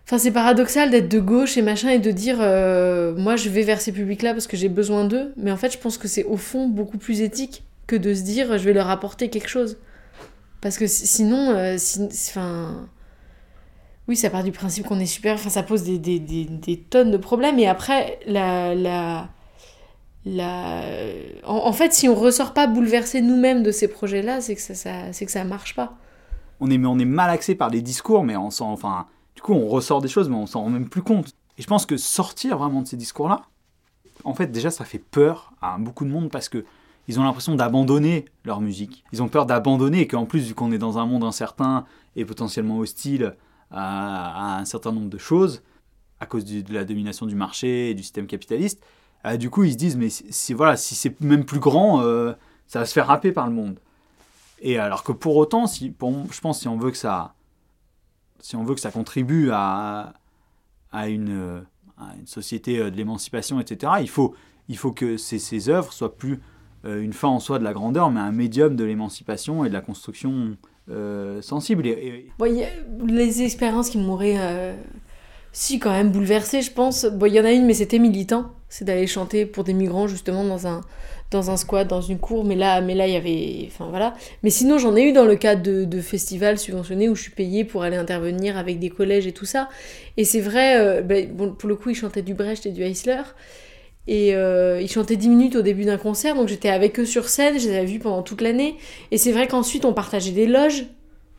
Enfin, c'est paradoxal d'être de gauche et machin et de dire euh, moi je vais vers ces publics-là parce que j'ai besoin d'eux. Mais en fait, je pense que c'est au fond beaucoup plus éthique que de se dire je vais leur apporter quelque chose. Parce que si- sinon, euh, si- enfin. Oui, ça part du principe qu'on est super. Enfin, ça pose des, des, des, tonnes de problèmes. Et après, la. la la... En, fait, si on ressort pas bouleversé nous-mêmes de ces projets-là, c'est que ça, ça, que ça marche pas. On est, on est par les discours, mais on s'en, enfin, du coup on ressort des choses, mais on s'en rend même plus compte. Et je pense que sortir vraiment de ces discours-là, en fait déjà ça fait peur à beaucoup de monde parce que ils ont l'impression d'abandonner leur musique. Ils ont peur d'abandonner et qu'en plus vu qu'on est dans un monde incertain et potentiellement hostile à, un certain nombre de choses à cause de la domination du marché et du système capitaliste, euh, du coup ils se disent mais si- voilà si c'est même plus grand, euh, ça va se faire happer par le monde. Et alors que pour autant, si, je pense si on veut que ça, si on veut que ça contribue à, à, une, société euh, de l'émancipation, etc., il faut, il faut que ces, œuvres soient plus euh, une fin en soi de la grandeur, mais un médium de l'émancipation et de la construction euh, sensible. Et, les expériences qui m'auraient, si, quand même bouleversée, je pense. Bon, il y en a une, mais c'était militant. C'est d'aller chanter pour des migrants, justement, dans un, dans un squat, dans une cour. Mais là, mais là, il y avait. Enfin, voilà. Mais sinon, j'en ai eu dans le cadre de, festivals subventionnés où je suis payée pour aller intervenir avec des collèges et tout ça. Et c'est vrai, euh, ben, bon, pour le coup, ils chantaient du Brecht et du Heisler. Et euh, ils chantaient 10 minutes au début d'un concert, donc j'étais avec eux sur scène, je les avais vus pendant toute l'année. Et c'est vrai qu'ensuite on partageait des loges,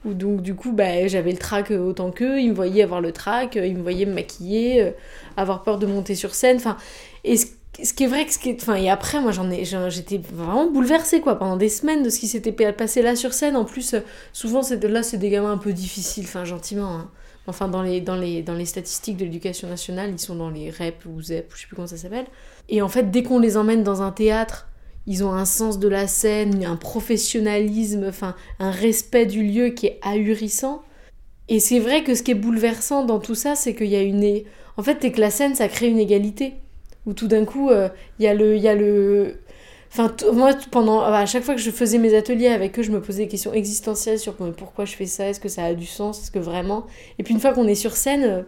où donc du coup bah, j'avais le trac euh, autant qu'eux, ils me voyaient avoir le trac, euh, ils me voyaient me maquiller, euh, avoir peur de monter sur scène. Enfin, et ce, qui est vrai ce qui est... Enfin, et après moi j'en ai, j'étais vraiment bouleversée quoi, pendant des semaines de ce qui s'était pa- passé là sur scène. En plus, souvent c'est là c'est des gamins un peu difficiles, gentiment. hein. Enfin, dans les, dans, les, dans les statistiques de l'éducation nationale, ils sont dans les REP ou ZEP, ou je sais plus comment ça s'appelle. Et en fait, dès qu'on les emmène dans un théâtre, ils ont un sens de la scène, un professionnalisme, enfin, un respect du lieu qui est ahurissant. Et c'est vrai que ce qui est bouleversant dans tout ça, c'est qu'il y a une. En fait, c'est que la scène, ça crée une égalité. Où tout d'un coup, euh, il y a le. Y a le... Enfin, moi, pendant, à chaque fois que je faisais mes ateliers avec eux, je me posais des questions existentielles sur pourquoi je fais ça, est-ce que ça a du sens, est-ce que vraiment? Et puis une fois qu'on est sur scène, euh,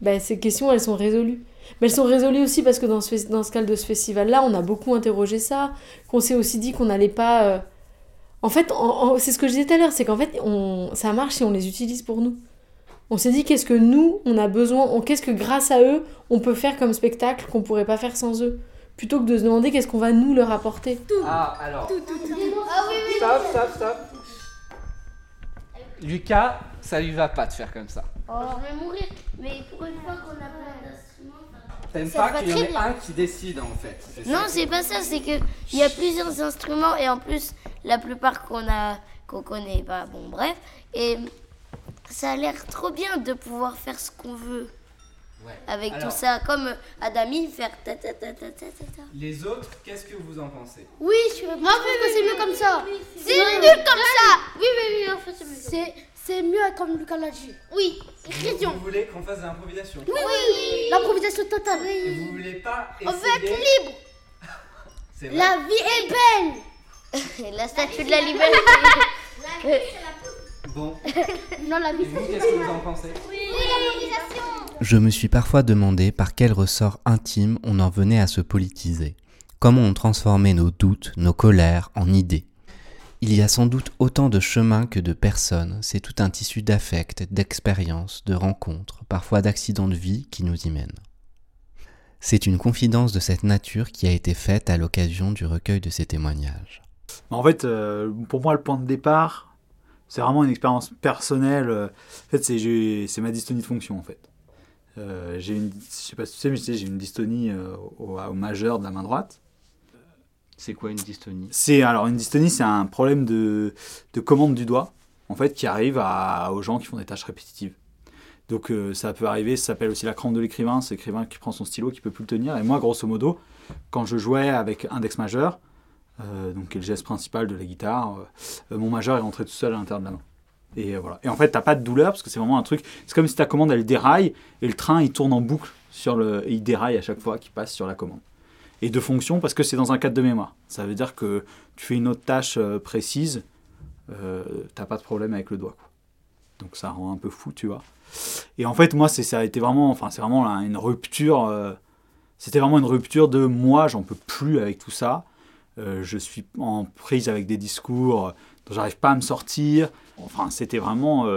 bah, ces questions, elles sont résolues. Mais elles sont résolues aussi parce que dans ce, dans ce cadre de ce festival-là, on a beaucoup interrogé ça, qu'on s'est aussi dit qu'on n'allait pas. euh, En fait, c'est ce que je disais tout à l'heure, c'est qu'en fait, on, ça marche si on les utilise pour nous. On s'est dit qu'est-ce que nous, on a besoin, qu'est-ce que grâce à eux, on peut faire comme spectacle qu'on pourrait pas faire sans eux? Plutôt que de se demander qu'est-ce qu'on va nous leur apporter? Ah, alors. Ah oui, oui. Stop, stop, stop. Lucas, ça lui va pas de faire comme ça. Oh, je vais mourir. Mais pour une fois qu'on a plein. T'aimes pas qu'il y en ait bien. un qui décide en fait. Non, c'est pas ça, c'est que il y a plusieurs instruments et en plus la plupart qu'on a qu'on connaît pas. Bon, bref, et ça a l'air trop bien de pouvoir faire ce qu'on veut avec Alors- tout ça, comme Adami faire ta ta ta ta ta ta. ta. Les autres, qu'est-ce que vous en pensez? Oui, je, moi je trouve que c'est mieux comme ça. C'est mieux comme ça. Oui, oui, oui, en fait, c'est mieux. C'est, c'est mieux comme Lucas l'a dit. Oui, écrition. Vous voulez qu'on fasse de l'improvisation Oui, oui, l'improvisation totale. Et vous voulez pas essayer On veut être libre. C'est vrai La vie est belle. la statue de la liberté. Bon. non, la vie Et vous, qu'est-ce que vous en pensez Oui, l'improvisation. Je me suis parfois demandé par quel ressort intime on en venait à se politiser. Comment on transformait nos doutes, nos colères en idées. Il y a sans doute autant de chemins que de personnes, c'est tout un tissu d'affects, d'expériences, de rencontres, parfois d'accidents de vie qui nous y mènent. C'est une confidence de cette nature qui a été faite à l'occasion du recueil de ces témoignages. En fait, euh, pour moi, le point de départ, c'est vraiment une expérience personnelle. En fait, c'est ma dystonie de fonction, en fait. Euh, j'ai une, sais pas si tu sais, j'ai une dystonie euh, au majeur de la main droite. C'est quoi une dystonie? C'est alors une dystonie, c'est un problème de, de commande du doigt, en fait, qui arrive aux gens qui font des tâches répétitives. Donc euh, ça peut arriver, ça s'appelle aussi la crampe de l'écrivain, c'est l'écrivain qui prend son stylo, qui peut plus le tenir. Et moi, grosso modo, quand je jouais avec index majeur, euh, donc qui est le geste principal de la guitare, euh, mon majeur est rentré tout seul à l'intérieur de la main. Et euh, voilà. Et en fait, t'as pas de douleur parce que c'est vraiment un truc. C'est comme si ta commande elle déraille et le train il tourne en boucle sur le, et il déraille à chaque fois qu'il passe sur la commande. Et de fonction parce que c'est dans un cadre de mémoire. Ça veut dire que tu fais une autre tâche euh, précise, euh, t'as pas de problème avec le doigt. Donc ça rend un peu fou, tu vois. Et en fait, moi, ça a été vraiment, enfin, c'est vraiment une rupture. euh, c'était vraiment une rupture de moi, j'en peux plus avec tout ça. Euh, je suis en prise avec des discours dont j'arrive pas à me sortir. Enfin, c'était vraiment.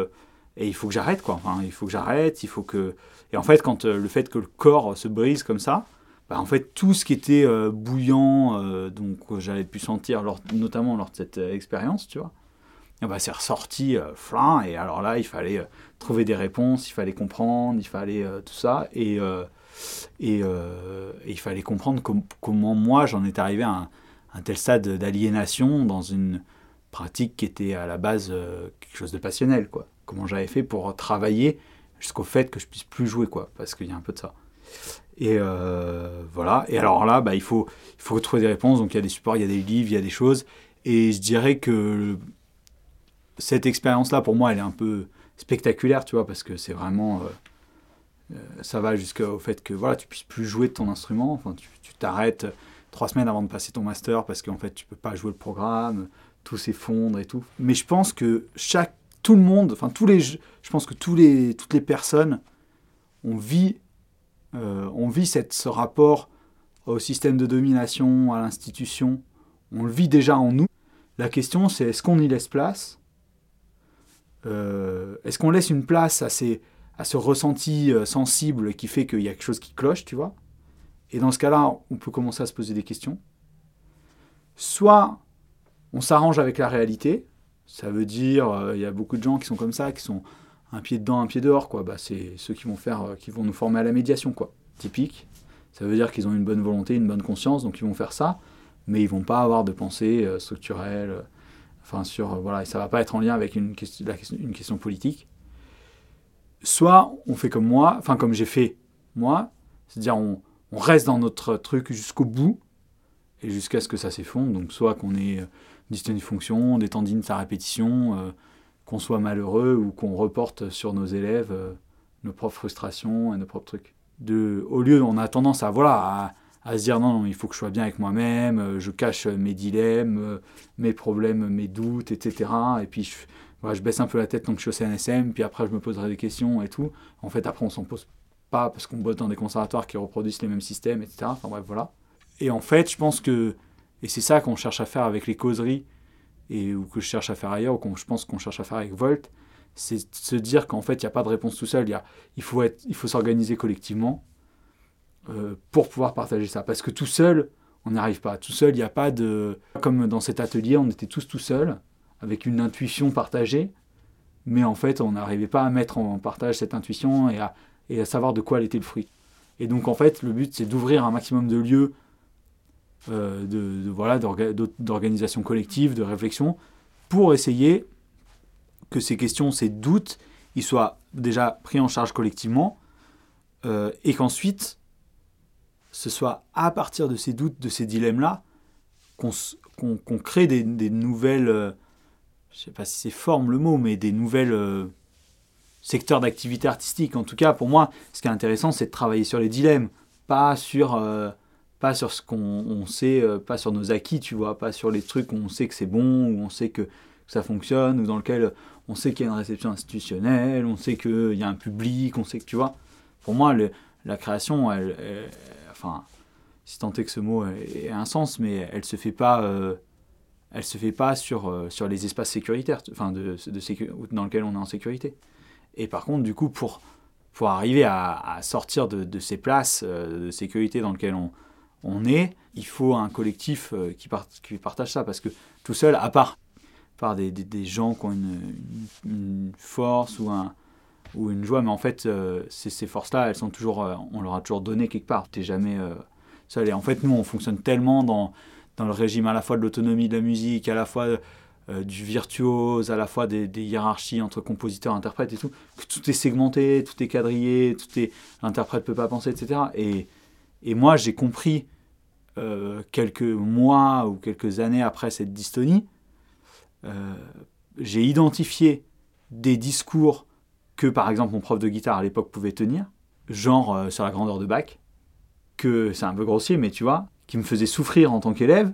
et il faut que j'arrête, quoi. Enfin, il faut que j'arrête, il faut que. Et en fait, quand le fait que le corps se brise comme ça, bah, en fait, tout ce qui était euh, bouillant, euh, donc que j'avais pu sentir, notamment lors de cette euh, expérience, tu vois, ben, c'est ressorti euh, flin. Et alors là, il fallait euh, trouver des réponses, il fallait comprendre, il fallait euh, tout ça. Et, euh, et, euh, il fallait comprendre com- comment moi, j'en étais arrivé à un, tel stade d'aliénation dans une pratique qui était à la base euh, quelque chose de passionnel, quoi. Comment j'avais fait pour travailler jusqu'au fait que je puisse plus jouer, quoi, parce qu'il y a un peu de ça. Et euh, voilà. Et alors là, bah, il, faut, il faut trouver des réponses. Donc il y a des supports, il y a des livres, il y a des choses. Et je dirais que cette expérience-là, pour moi, elle est un peu spectaculaire, tu vois, parce que c'est vraiment. euh, euh, ça va jusqu'au fait que voilà, tu puisses plus jouer de ton instrument. Enfin, tu t'arrêtes trois semaines avant de passer ton master parce qu'en fait, tu peux pas jouer le programme. tout s'effondre et tout. Mais je pense que chaque, tout le monde, enfin tous les, je pense que tous les, toutes les personnes, on vit, on vit ce rapport au système de domination, à l'institution. On le vit déjà en nous. La question, c'est est-ce qu'on y laisse place? Euh, Est-ce qu'on laisse une place à, à ce ressenti euh, sensible qui fait qu'il y a quelque chose qui cloche, tu vois? Et dans ce cas-là, on peut commencer à se poser des questions. Soit on s'arrange avec la réalité, ça veut dire, euh, il y a beaucoup de gens qui sont comme ça, qui sont un pied dedans, un pied dehors, quoi. Bah, c'est ceux qui vont faire, qui vont nous former à la médiation, quoi. Typique. Ça veut dire qu'ils ont une bonne volonté, une bonne conscience, donc ils vont faire ça, mais ils vont pas avoir de pensée euh, structurelle, euh, enfin sur, euh, voilà, ça va pas être en lien avec une question, politique. Soit on fait comme moi, enfin comme j'ai fait moi, c'est-à-dire on, reste dans notre truc jusqu'au bout, et jusqu'à ce que ça s'effondre, donc soit qu'on ait une fonction, des tendines à répétition, qu'on soit malheureux ou qu'on reporte sur nos élèves nos propres frustrations et nos propres trucs de, au lieu, on a tendance à, voilà, à, se dire non, non, il faut que je sois bien avec moi-même, euh, je cache mes dilemmes, euh, mes problèmes, mes doutes, etc. Et puis je, voilà, je baisse un peu la tête tant que je suis au CNSM, puis après je me poserai des questions et tout. En fait, après, on s'en pose pas parce qu'on bosse dans des conservatoires qui reproduisent les mêmes systèmes, etc. Enfin bref, voilà. Et en fait, je pense que, et c'est ça qu'on cherche à faire avec les causeries, et ou que je cherche à faire ailleurs, ou qu'on je pense qu'on cherche à faire avec Volt, c'est se dire qu'en fait, il n'y a pas de réponse tout seul. Y a, il faut, faut s'organiser collectivement euh, pour pouvoir partager ça. Parce que tout seul, on n'y arrive pas. Tout seul, il n'y a pas de... Comme dans cet atelier, on était tous tout seuls, avec une intuition partagée, mais en fait, on n'arrivait pas à mettre en partage cette intuition et à, et à savoir de quoi elle était le fruit. Et donc, en fait, le but, c'est d'ouvrir un maximum de lieux de, de, voilà, d'organisation collective, de réflexion, pour essayer que ces questions, ces doutes, ils soient déjà pris en charge collectivement euh, et qu'ensuite, ce soit à partir de ces doutes, de ces dilemmes-là, qu'on crée des, nouvelles, euh, je ne sais pas si c'est forme le mot, mais des nouvelles euh, secteurs d'activité artistique. En tout cas, pour moi, ce qui est intéressant, c'est de travailler sur les dilemmes, pas sur, pas sur ce qu'on sait, pas sur nos acquis, tu vois, pas sur les trucs où on sait que c'est bon, où on sait que ça fonctionne, ou dans lequel on sait qu'il y a une réception institutionnelle, on sait qu'il y a un public, on sait que tu vois. Pour moi, la création, elle, enfin, si tant est que ce mot ait un sens, mais elle se fait pas, euh, elle se fait pas sur, euh, sur les espaces sécuritaires, enfin, de, de dans lesquels on est en sécurité. Et par contre, du coup, pour, pour arriver à, sortir de, ces places euh, de sécurité dans lesquelles on, on est, il faut un collectif qui, qui partage ça, parce que tout seul, à part par des, gens qui ont une, force ou, un, ou une joie, mais en fait, euh, ces, forces-là, elles sont toujours, euh, on leur a toujours donné quelque part. Tu n'es jamais euh, seul. Et en fait, nous, on fonctionne tellement dans, le régime à la fois de l'autonomie de la musique, à la fois du virtuose, à la fois des, hiérarchies entre compositeurs, interprètes et tout, que tout est segmenté, tout est quadrillé, tout est l'interprète peut pas penser, etc. Et, et moi, j'ai compris quelques mois ou quelques années après cette dystonie, euh, j'ai identifié des discours que, par exemple, mon prof de guitare à l'époque pouvait tenir, genre euh, sur la grandeur de Bach, que c'est un peu grossier, mais tu vois, qui me faisait souffrir en tant qu'élève,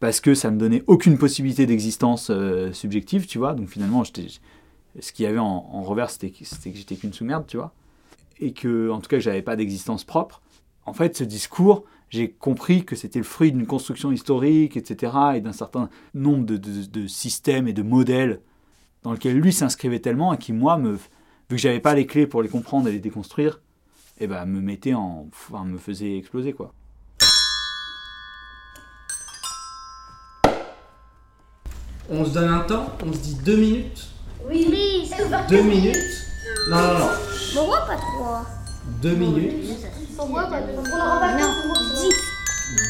parce que ça me donnait aucune possibilité d'existence euh, subjective, tu vois. Donc finalement, ce qu'il y avait en, revers, c'était que j'étais qu'une sous-merde, tu vois. Et que, en tout cas, j'avais pas d'existence propre. En fait, ce discours, j'ai compris que c'était le fruit d'une construction historique, etc., et d'un certain nombre de, systèmes et de modèles dans lesquels lui s'inscrivait tellement, et qui, moi, me, vu que j'avais pas les clés pour les comprendre et les déconstruire, et eh ben, me mettait en... Enfin, me faisait exploser, quoi. On se donne un temps, on se dit deux minutes. Oui, oui, Deux minutes. Non, non, non. Pourquoi pas trois Deux minutes. Pas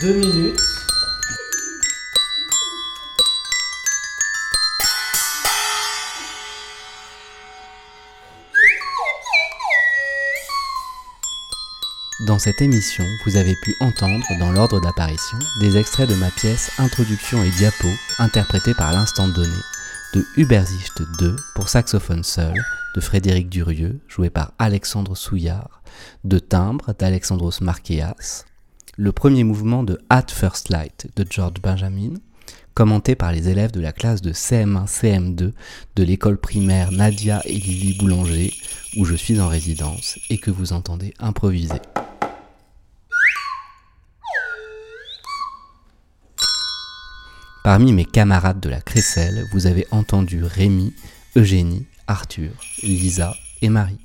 deux minutes. Dans cette émission, vous avez pu entendre, dans l'ordre d'apparition, des extraits de ma pièce Introduction et diapo, interprétée par l'instant donné, de Ubersicht 2 pour saxophone seul, de Frédéric Durieux, joué par Alexandre Souillard, de Timbre d'Alexandros Marqueas, le premier mouvement de At First Light de George Benjamin, commenté par les élèves de la classe de CM1, CM2 de l'école primaire Nadia et Lily Boulanger, où je suis en résidence et que vous entendez improviser. Parmi mes camarades de la Crécelle, vous avez entendu Rémi, Eugénie, Arthur, Lisa et Marie.